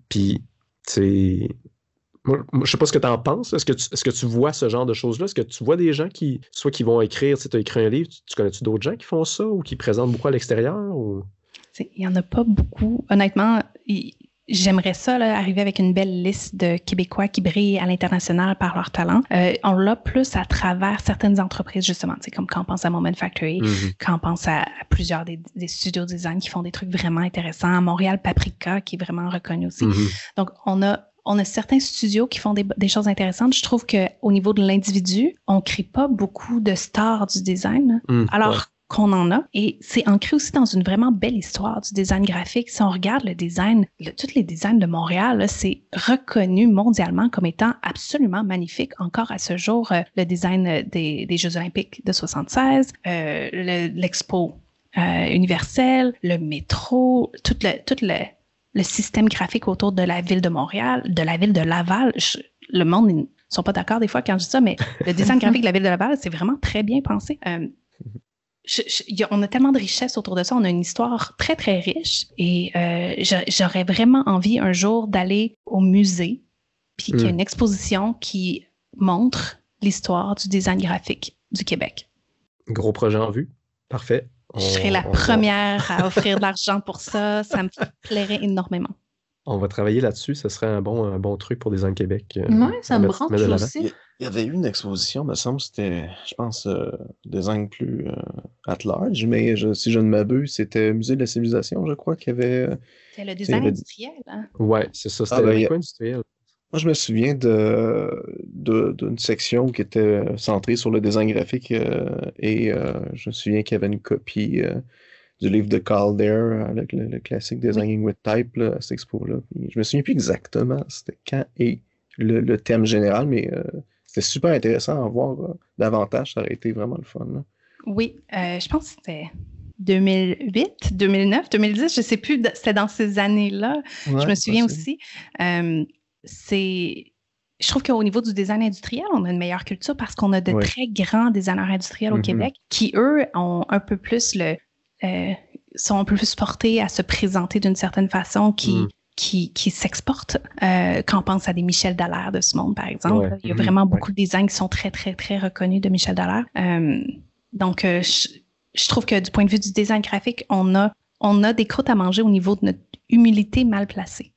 Speaker 1: puis, c'est moi, je sais pas ce que tu en penses. Est-ce que, tu, est-ce que tu vois ce genre de choses-là? Est-ce que tu vois des gens qui, soit qui vont écrire, tu as écrit un livre, tu, connais-tu d'autres gens qui font ça ou qui présentent beaucoup à l'extérieur? Ou...
Speaker 4: Il n'y en a pas beaucoup. Honnêtement, j'aimerais ça, là, arriver avec une belle liste de Québécois qui brillent à l'international par leur talent. Euh, on l'a plus à travers certaines entreprises, justement, comme quand on pense à Moment Factory, mm-hmm. quand on pense à, plusieurs des, studios de design qui font des trucs vraiment intéressants, à Montréal Paprika qui est vraiment reconnu aussi. Mm-hmm. Donc, on a on a certains studios qui font des, choses intéressantes. Je trouve qu'au niveau de l'individu, on crée pas beaucoup de stars du design, hmm, alors qu'on en a. Et c'est ancré aussi dans une vraiment belle histoire du design graphique. Si on regarde le design, tous les designs de Montréal, c'est reconnu mondialement comme étant absolument magnifique. Encore à ce jour, euh, le design des, Jeux olympiques de 76, euh, l'expo euh, universel, le métro, tout le, tout le, le système graphique autour de la ville de Montréal, de la ville de Laval. le monde ne sont pas d'accord des fois quand je dis ça, mais le design graphique de la ville de Laval, c'est vraiment très bien pensé. Euh, on a tellement de richesses autour de ça, on a une histoire très, très riche et euh, j'aurais vraiment envie un jour d'aller au musée, puis qu'il y ait hmm. une exposition qui montre l'histoire du design graphique du Québec.
Speaker 1: Gros projet en vue. Parfait.
Speaker 4: Je serais la première à offrir de l'argent pour ça. Ça me plairait énormément.
Speaker 1: On va travailler là-dessus. Ce serait un bon, un bon truc pour Design Québec.
Speaker 2: oui, ça me branche aussi.
Speaker 3: Il y avait eu une exposition, me semble, c'était, je pense, design plus at large, mais si je ne m'abuse, c'était Musée de la civilisation, je crois, qu'il y avait.
Speaker 4: C'est le design industriel. Hein?
Speaker 1: Oui, c'est ça, c'était ah, ben, industriel.
Speaker 3: Moi, je me souviens de, d'une section qui était centrée sur le design graphique et je me souviens qu'il y avait une copie du livre de Carl Dare avec le, classique Designing with Type à cette expo-là. Je me souviens plus exactement c'était quand et le, thème général, mais euh, c'était super intéressant à voir euh, davantage. Ça aurait été vraiment le fun.
Speaker 4: Oui, euh, je pense que c'était 2008, 2009, 2010, je ne sais plus, c'était dans ces années-là. je me souviens aussi. C'est je trouve qu'au niveau du design industriel, on a une meilleure culture parce qu'on a de très grands designers industriels au mm-hmm. Québec qui, eux, ont un peu plus le, euh, sont un peu plus portés à se présenter d'une certaine façon qui, mm. qui, qui s'exportent. Euh, quand on pense à des Michel Dallaire de ce monde, par exemple, il y a mm-hmm. vraiment beaucoup de designs qui sont très, très, très reconnus de Michel Dallaire. Euh, donc, je, trouve que du point de vue du design graphique, on a, on a des croûtes à manger au niveau de notre humilité mal placée.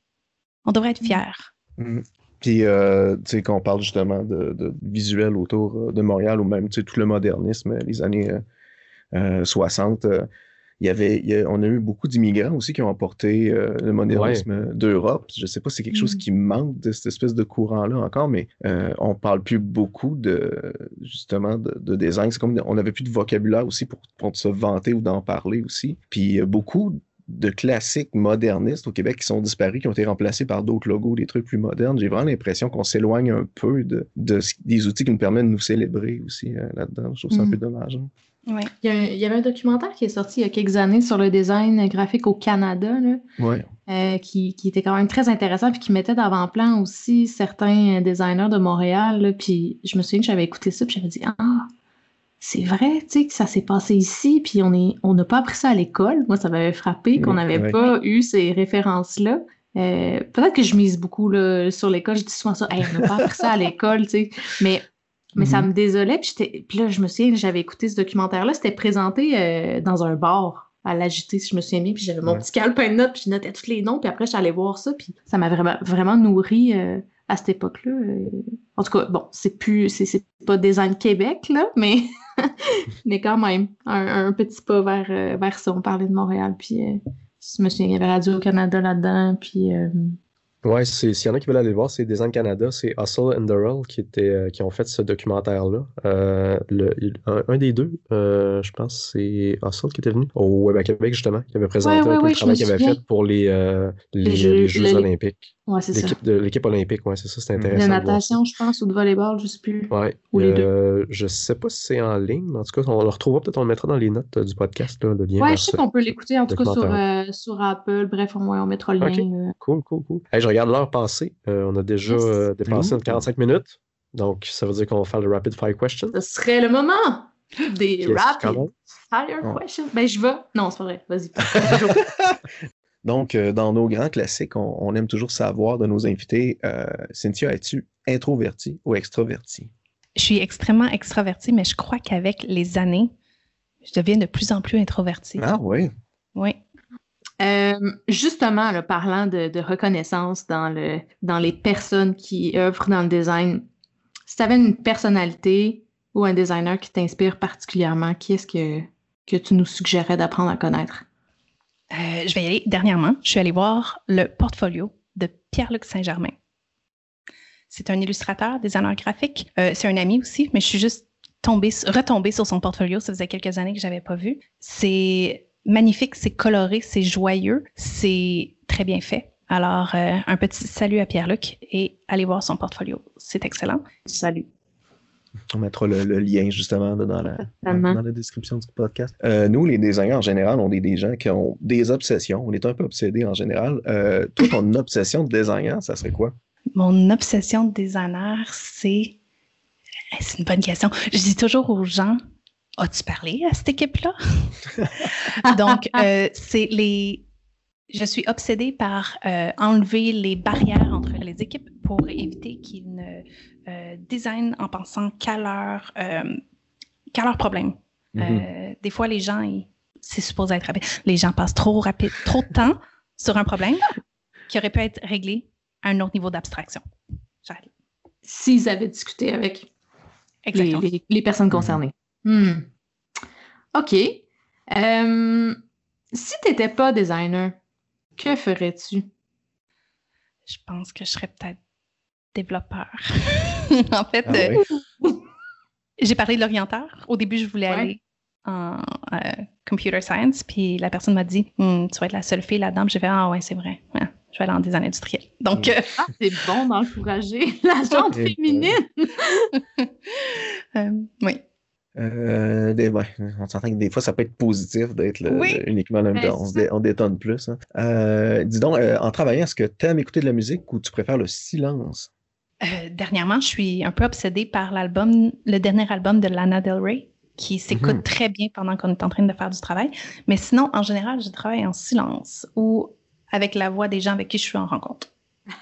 Speaker 4: On devrait être fiers.
Speaker 3: Mm. Puis, tu sais, quand on parle justement de, de, visuel autour de Montréal ou même, tu sais, tout le modernisme, les années 60, il y avait, on a eu beaucoup d'immigrants aussi qui ont apporté euh, le modernisme d'Europe. Je ne sais pas si c'est quelque chose mm. qui manque de cette espèce de courant-là encore, mais euh, on parle plus beaucoup de justement de, design. C'est comme on n'avait plus de vocabulaire aussi pour, pour se vanter ou d'en parler aussi. Puis beaucoup de classiques modernistes au Québec qui sont disparus, qui ont été remplacés par d'autres logos, des trucs plus modernes. J'ai vraiment l'impression qu'on s'éloigne un peu de, des outils qui nous permettent de nous célébrer aussi euh, là-dedans. Je trouve ça un mm. peu dommage. Hein.
Speaker 2: Il, y avait un documentaire qui est sorti il y a quelques années sur le design graphique au Canada,
Speaker 3: euh,
Speaker 2: qui, était quand même très intéressant, puis qui mettait d'avant-plan aussi certains designers de Montréal. puis je me souviens que j'avais écouté ça, puis j'avais dit Ah, c'est vrai, tu sais, que ça s'est passé ici, puis on est, on n'a pas appris ça à l'école. Moi, ça m'avait frappé qu'on n'avait pas eu ces références-là. Euh, peut-être que je mise beaucoup sur l'école, je dis souvent ça, on n'a pas appris ça à l'école, tu sais. Mais mais ça mhm. me désolait. Puis, puis, là, je me souviens, j'avais écouté ce documentaire-là. C'était présenté euh, dans un bar à l'agité, si je me souviens bien. Puis j'avais mon petit calepin de notes, puis je notais tous les noms. Puis après, j'allais voir ça. Puis ça m'a vraiment, vraiment nourri euh, à cette époque-là. En tout cas, bon, c'est plus, c'est, pas Design Québec, là, mais, mais quand même, un, petit pas vers, vers ça. On parlait de Montréal. Puis je me souviens, il y avait Radio-Canada là-dedans. Puis
Speaker 1: Ouais, s'il y en a qui veulent aller le voir, c'est Design Canada, c'est Hustle and Durrell qui, était, euh, qui ont fait ce documentaire-là. Euh, un, des deux, euh, je pense, c'est Hustle qui était venu au Web à Québec, justement, qui avait présenté un peu le travail qu'il avait fait pour les, les, Jeux, Olympiques.
Speaker 2: Ouais, c'est ça.
Speaker 1: L'équipe olympique, ouais, c'est ça, c'est intéressant.
Speaker 2: De natation, je pense, ou de volleyball, je sais plus.
Speaker 1: Ouais. Ou les deux. Je sais pas si c'est en ligne, mais en tout cas, on le retrouvera, peut-être on le mettra dans les notes du podcast, là, le lien.
Speaker 2: Ouais, je sais qu'on peut l'écouter, en tout cas, sur, sur Apple. Bref, on, on mettra le lien.
Speaker 1: Cool, cool, cool regarde l'heure passée. Euh, on a déjà euh, dépassé 45 minutes. Donc, ça veut dire qu'on va faire le rapid fire question.
Speaker 2: Ce serait le moment des rapid fire questions. Ben, je vais. Non, c'est pas vrai. Vas-y.
Speaker 3: Donc, euh, dans nos grands classiques, on, aime toujours savoir de nos invités, Cynthia, es-tu introvertie ou extravertie?
Speaker 4: Je suis extrêmement extravertie, mais je crois qu'avec les années, je deviens de plus en plus introvertie.
Speaker 3: Ah oui?
Speaker 4: Oui.
Speaker 2: Euh, justement, parlant de, reconnaissance dans, le, dans les personnes qui œuvrent dans le design, si tu avais une personnalité ou un designer qui t'inspire particulièrement, qui est-ce que, tu nous suggérais d'apprendre à connaître?
Speaker 4: Euh, je vais y aller. Dernièrement, je suis allée voir le portfolio de Pierre-Luc Saint-Germain. C'est un illustrateur, designer graphique. Euh, c'est un ami aussi, mais je suis juste tombée, retombée sur son portfolio. Ça faisait quelques années que je n'avais pas vu. C'est magnifique, c'est coloré, c'est joyeux, c'est très bien fait. Alors, euh, un petit salut à Pierre-Luc et allez voir son portfolio. C'est excellent.
Speaker 2: Salut.
Speaker 3: On mettra le, lien justement dans, la, dans, la, description du podcast. Euh, nous, les designers en général, on est des gens qui ont des obsessions. On est un peu obsédés en général. Euh, toi, ton obsession de designer, ça serait quoi?
Speaker 4: Mon obsession de designer, c'est. C'est une bonne question. Je dis toujours aux gens, As-tu parlé à cette équipe-là? Donc, euh, c'est les. Je suis obsédée par euh, enlever les barrières entre les équipes pour éviter qu'ils ne euh, designent en pensant qu'à leur, qu'à leur problème. Mm-hmm. des fois, les gens, c'est supposé être rapide. Les gens passent trop rapide, trop de temps sur un problème qui aurait pu être réglé à un autre niveau d'abstraction.
Speaker 2: S'ils avaient discuté avec les, personnes mhm. concernées. Hmm. OK. Euh, si tu n'étais pas designer, que ferais-tu?
Speaker 4: Je pense que je serais peut-être développeur. en fait, ah euh, j'ai parlé de l'orienteur. Au début, je voulais aller en euh, computer science, puis la personne m'a dit hmm, Tu vas être la seule fille là-dedans. J'ai fait Ah ouais, c'est vrai. je vais aller en design industriel. Donc,
Speaker 2: ah, c'est bon d'encourager la gente féminine.
Speaker 4: oui.
Speaker 3: Euh, on s'entend que des fois, ça peut être positif d'être uniquement là ben, on, on, détonne plus. Hein. Euh, dis donc, euh, en travaillant, est-ce que tu aimes écouter de la musique ou tu préfères le silence?
Speaker 4: dernièrement, je suis un peu obsédée par l'album, le dernier album de Lana Del Rey, qui s'écoute mhm. très bien pendant qu'on est en train de faire du travail. Mais sinon, en général, je travaille en silence ou avec la voix des gens avec qui je suis en rencontre.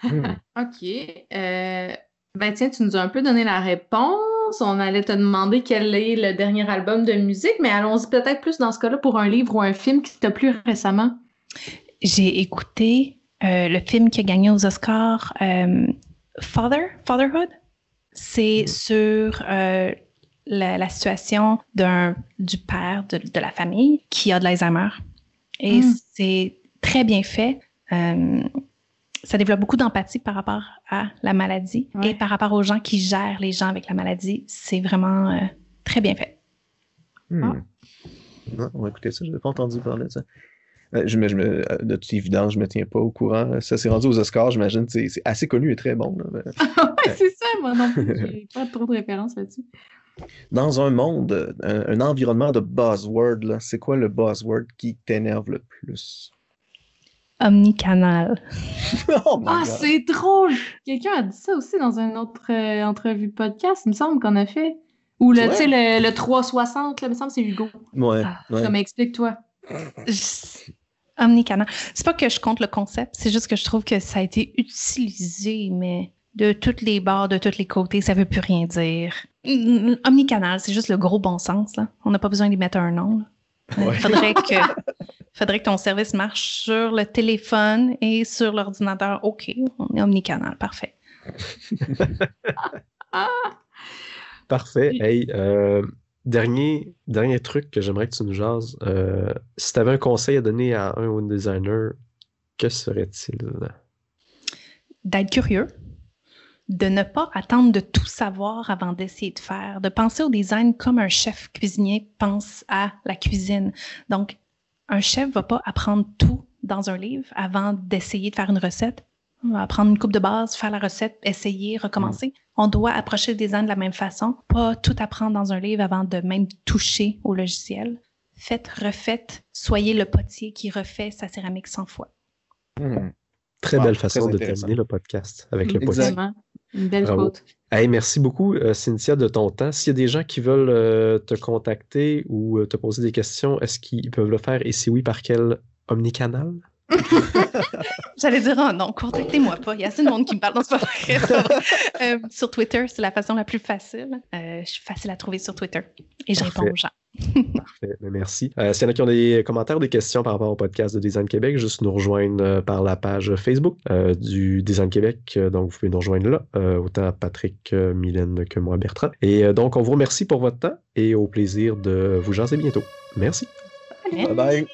Speaker 2: Hmm. OK. ben tiens, tu nous as un peu donné la réponse on allait te demander quel est le dernier album de musique, mais allons-y peut-être plus dans ce cas-là pour un livre ou un film qui t'a plu récemment.
Speaker 4: J'ai écouté euh, le film qui a gagné aux Oscars, euh, Father, Fatherhood. C'est mm. sur euh, la, situation du père de, la famille qui a de l'Alzheimer. Et mm. c'est très bien fait ça développe beaucoup d'empathie par rapport à la maladie et par rapport aux gens qui gèrent les gens avec la maladie. C'est vraiment euh, très bien fait.
Speaker 3: Hmm. Ah. on va écouter ça. Je n'ai pas entendu parler de ça. Euh, je me, je me, euh, de toute évidence, je ne me tiens pas au courant. Ça s'est rendu aux Oscars, j'imagine. C'est assez connu et très bon.
Speaker 2: oui, c'est ça, moi non plus. J'ai pas trop de références là-dessus.
Speaker 3: Dans un monde, un, environnement de buzzword, c'est quoi le buzzword qui t'énerve le plus?
Speaker 4: Omnicanal.
Speaker 2: oh ah, c'est drôle! Quelqu'un a dit ça aussi dans une autre euh, entrevue podcast, il me semble qu'on a fait. Ou le, le, le 360, là, il me semble que c'est Hugo.
Speaker 3: Ouais. Ah,
Speaker 2: Ça m'explique-toi.
Speaker 4: Omnicanal. C'est pas que je compte le concept, c'est juste que je trouve que ça a été utilisé, mais de toutes les bords, de tous les côtés, ça veut plus rien dire. Omnicanal, c'est juste le gros bon sens. Là. On n'a pas besoin d'y mettre un nom. Il faudrait que faudrait que ton service marche sur le téléphone et sur l'ordinateur. OK, on est omnicanal, parfait.
Speaker 1: parfait. Hey, euh, dernier, dernier truc que j'aimerais que tu nous jases. Euh, si tu avais un conseil à donner à un web designer, que serait-il?
Speaker 4: D'être curieux, de ne pas attendre de tout savoir avant d'essayer de faire, de penser au design comme un chef cuisinier pense à la cuisine. Donc, un chef va pas apprendre tout dans un livre avant d'essayer de faire une recette. On va apprendre une coupe de base, faire la recette, essayer, recommencer. On doit approcher le design de la même façon, pas tout apprendre dans un livre avant de même toucher au logiciel. Faites, refaites, soyez le potier qui refait sa céramique 100 fois.
Speaker 1: Hmm. Très belle façon de terminer le podcast avec le potier.
Speaker 2: Une belle quote.
Speaker 1: merci beaucoup, euh, Cynthia, de ton temps. S'il y a des gens qui veulent euh, te contacter ou euh, te poser des questions, est-ce qu'ils peuvent le faire? Et si oui, par quel omnicanal?
Speaker 4: J'allais dire, oh non, contactez-moi pas. Il y a assez de monde qui me parle dans ce podcast. sur Twitter, c'est la façon la plus facile. je suis facile à trouver sur Twitter et je réponds aux gens.
Speaker 1: Parfait, ben, merci. Euh, S'il y en a qui ont des commentaires ou des questions par rapport au podcast de Design Québec, juste nous rejoindre euh, par la page Facebook euh, du Design Québec. Donc, vous pouvez nous rejoindre là, autant Patrick, Mylène que moi, Bertrand. Et donc, on vous remercie pour votre temps et au plaisir de vous jaser bientôt. Merci.
Speaker 3: Bye bye.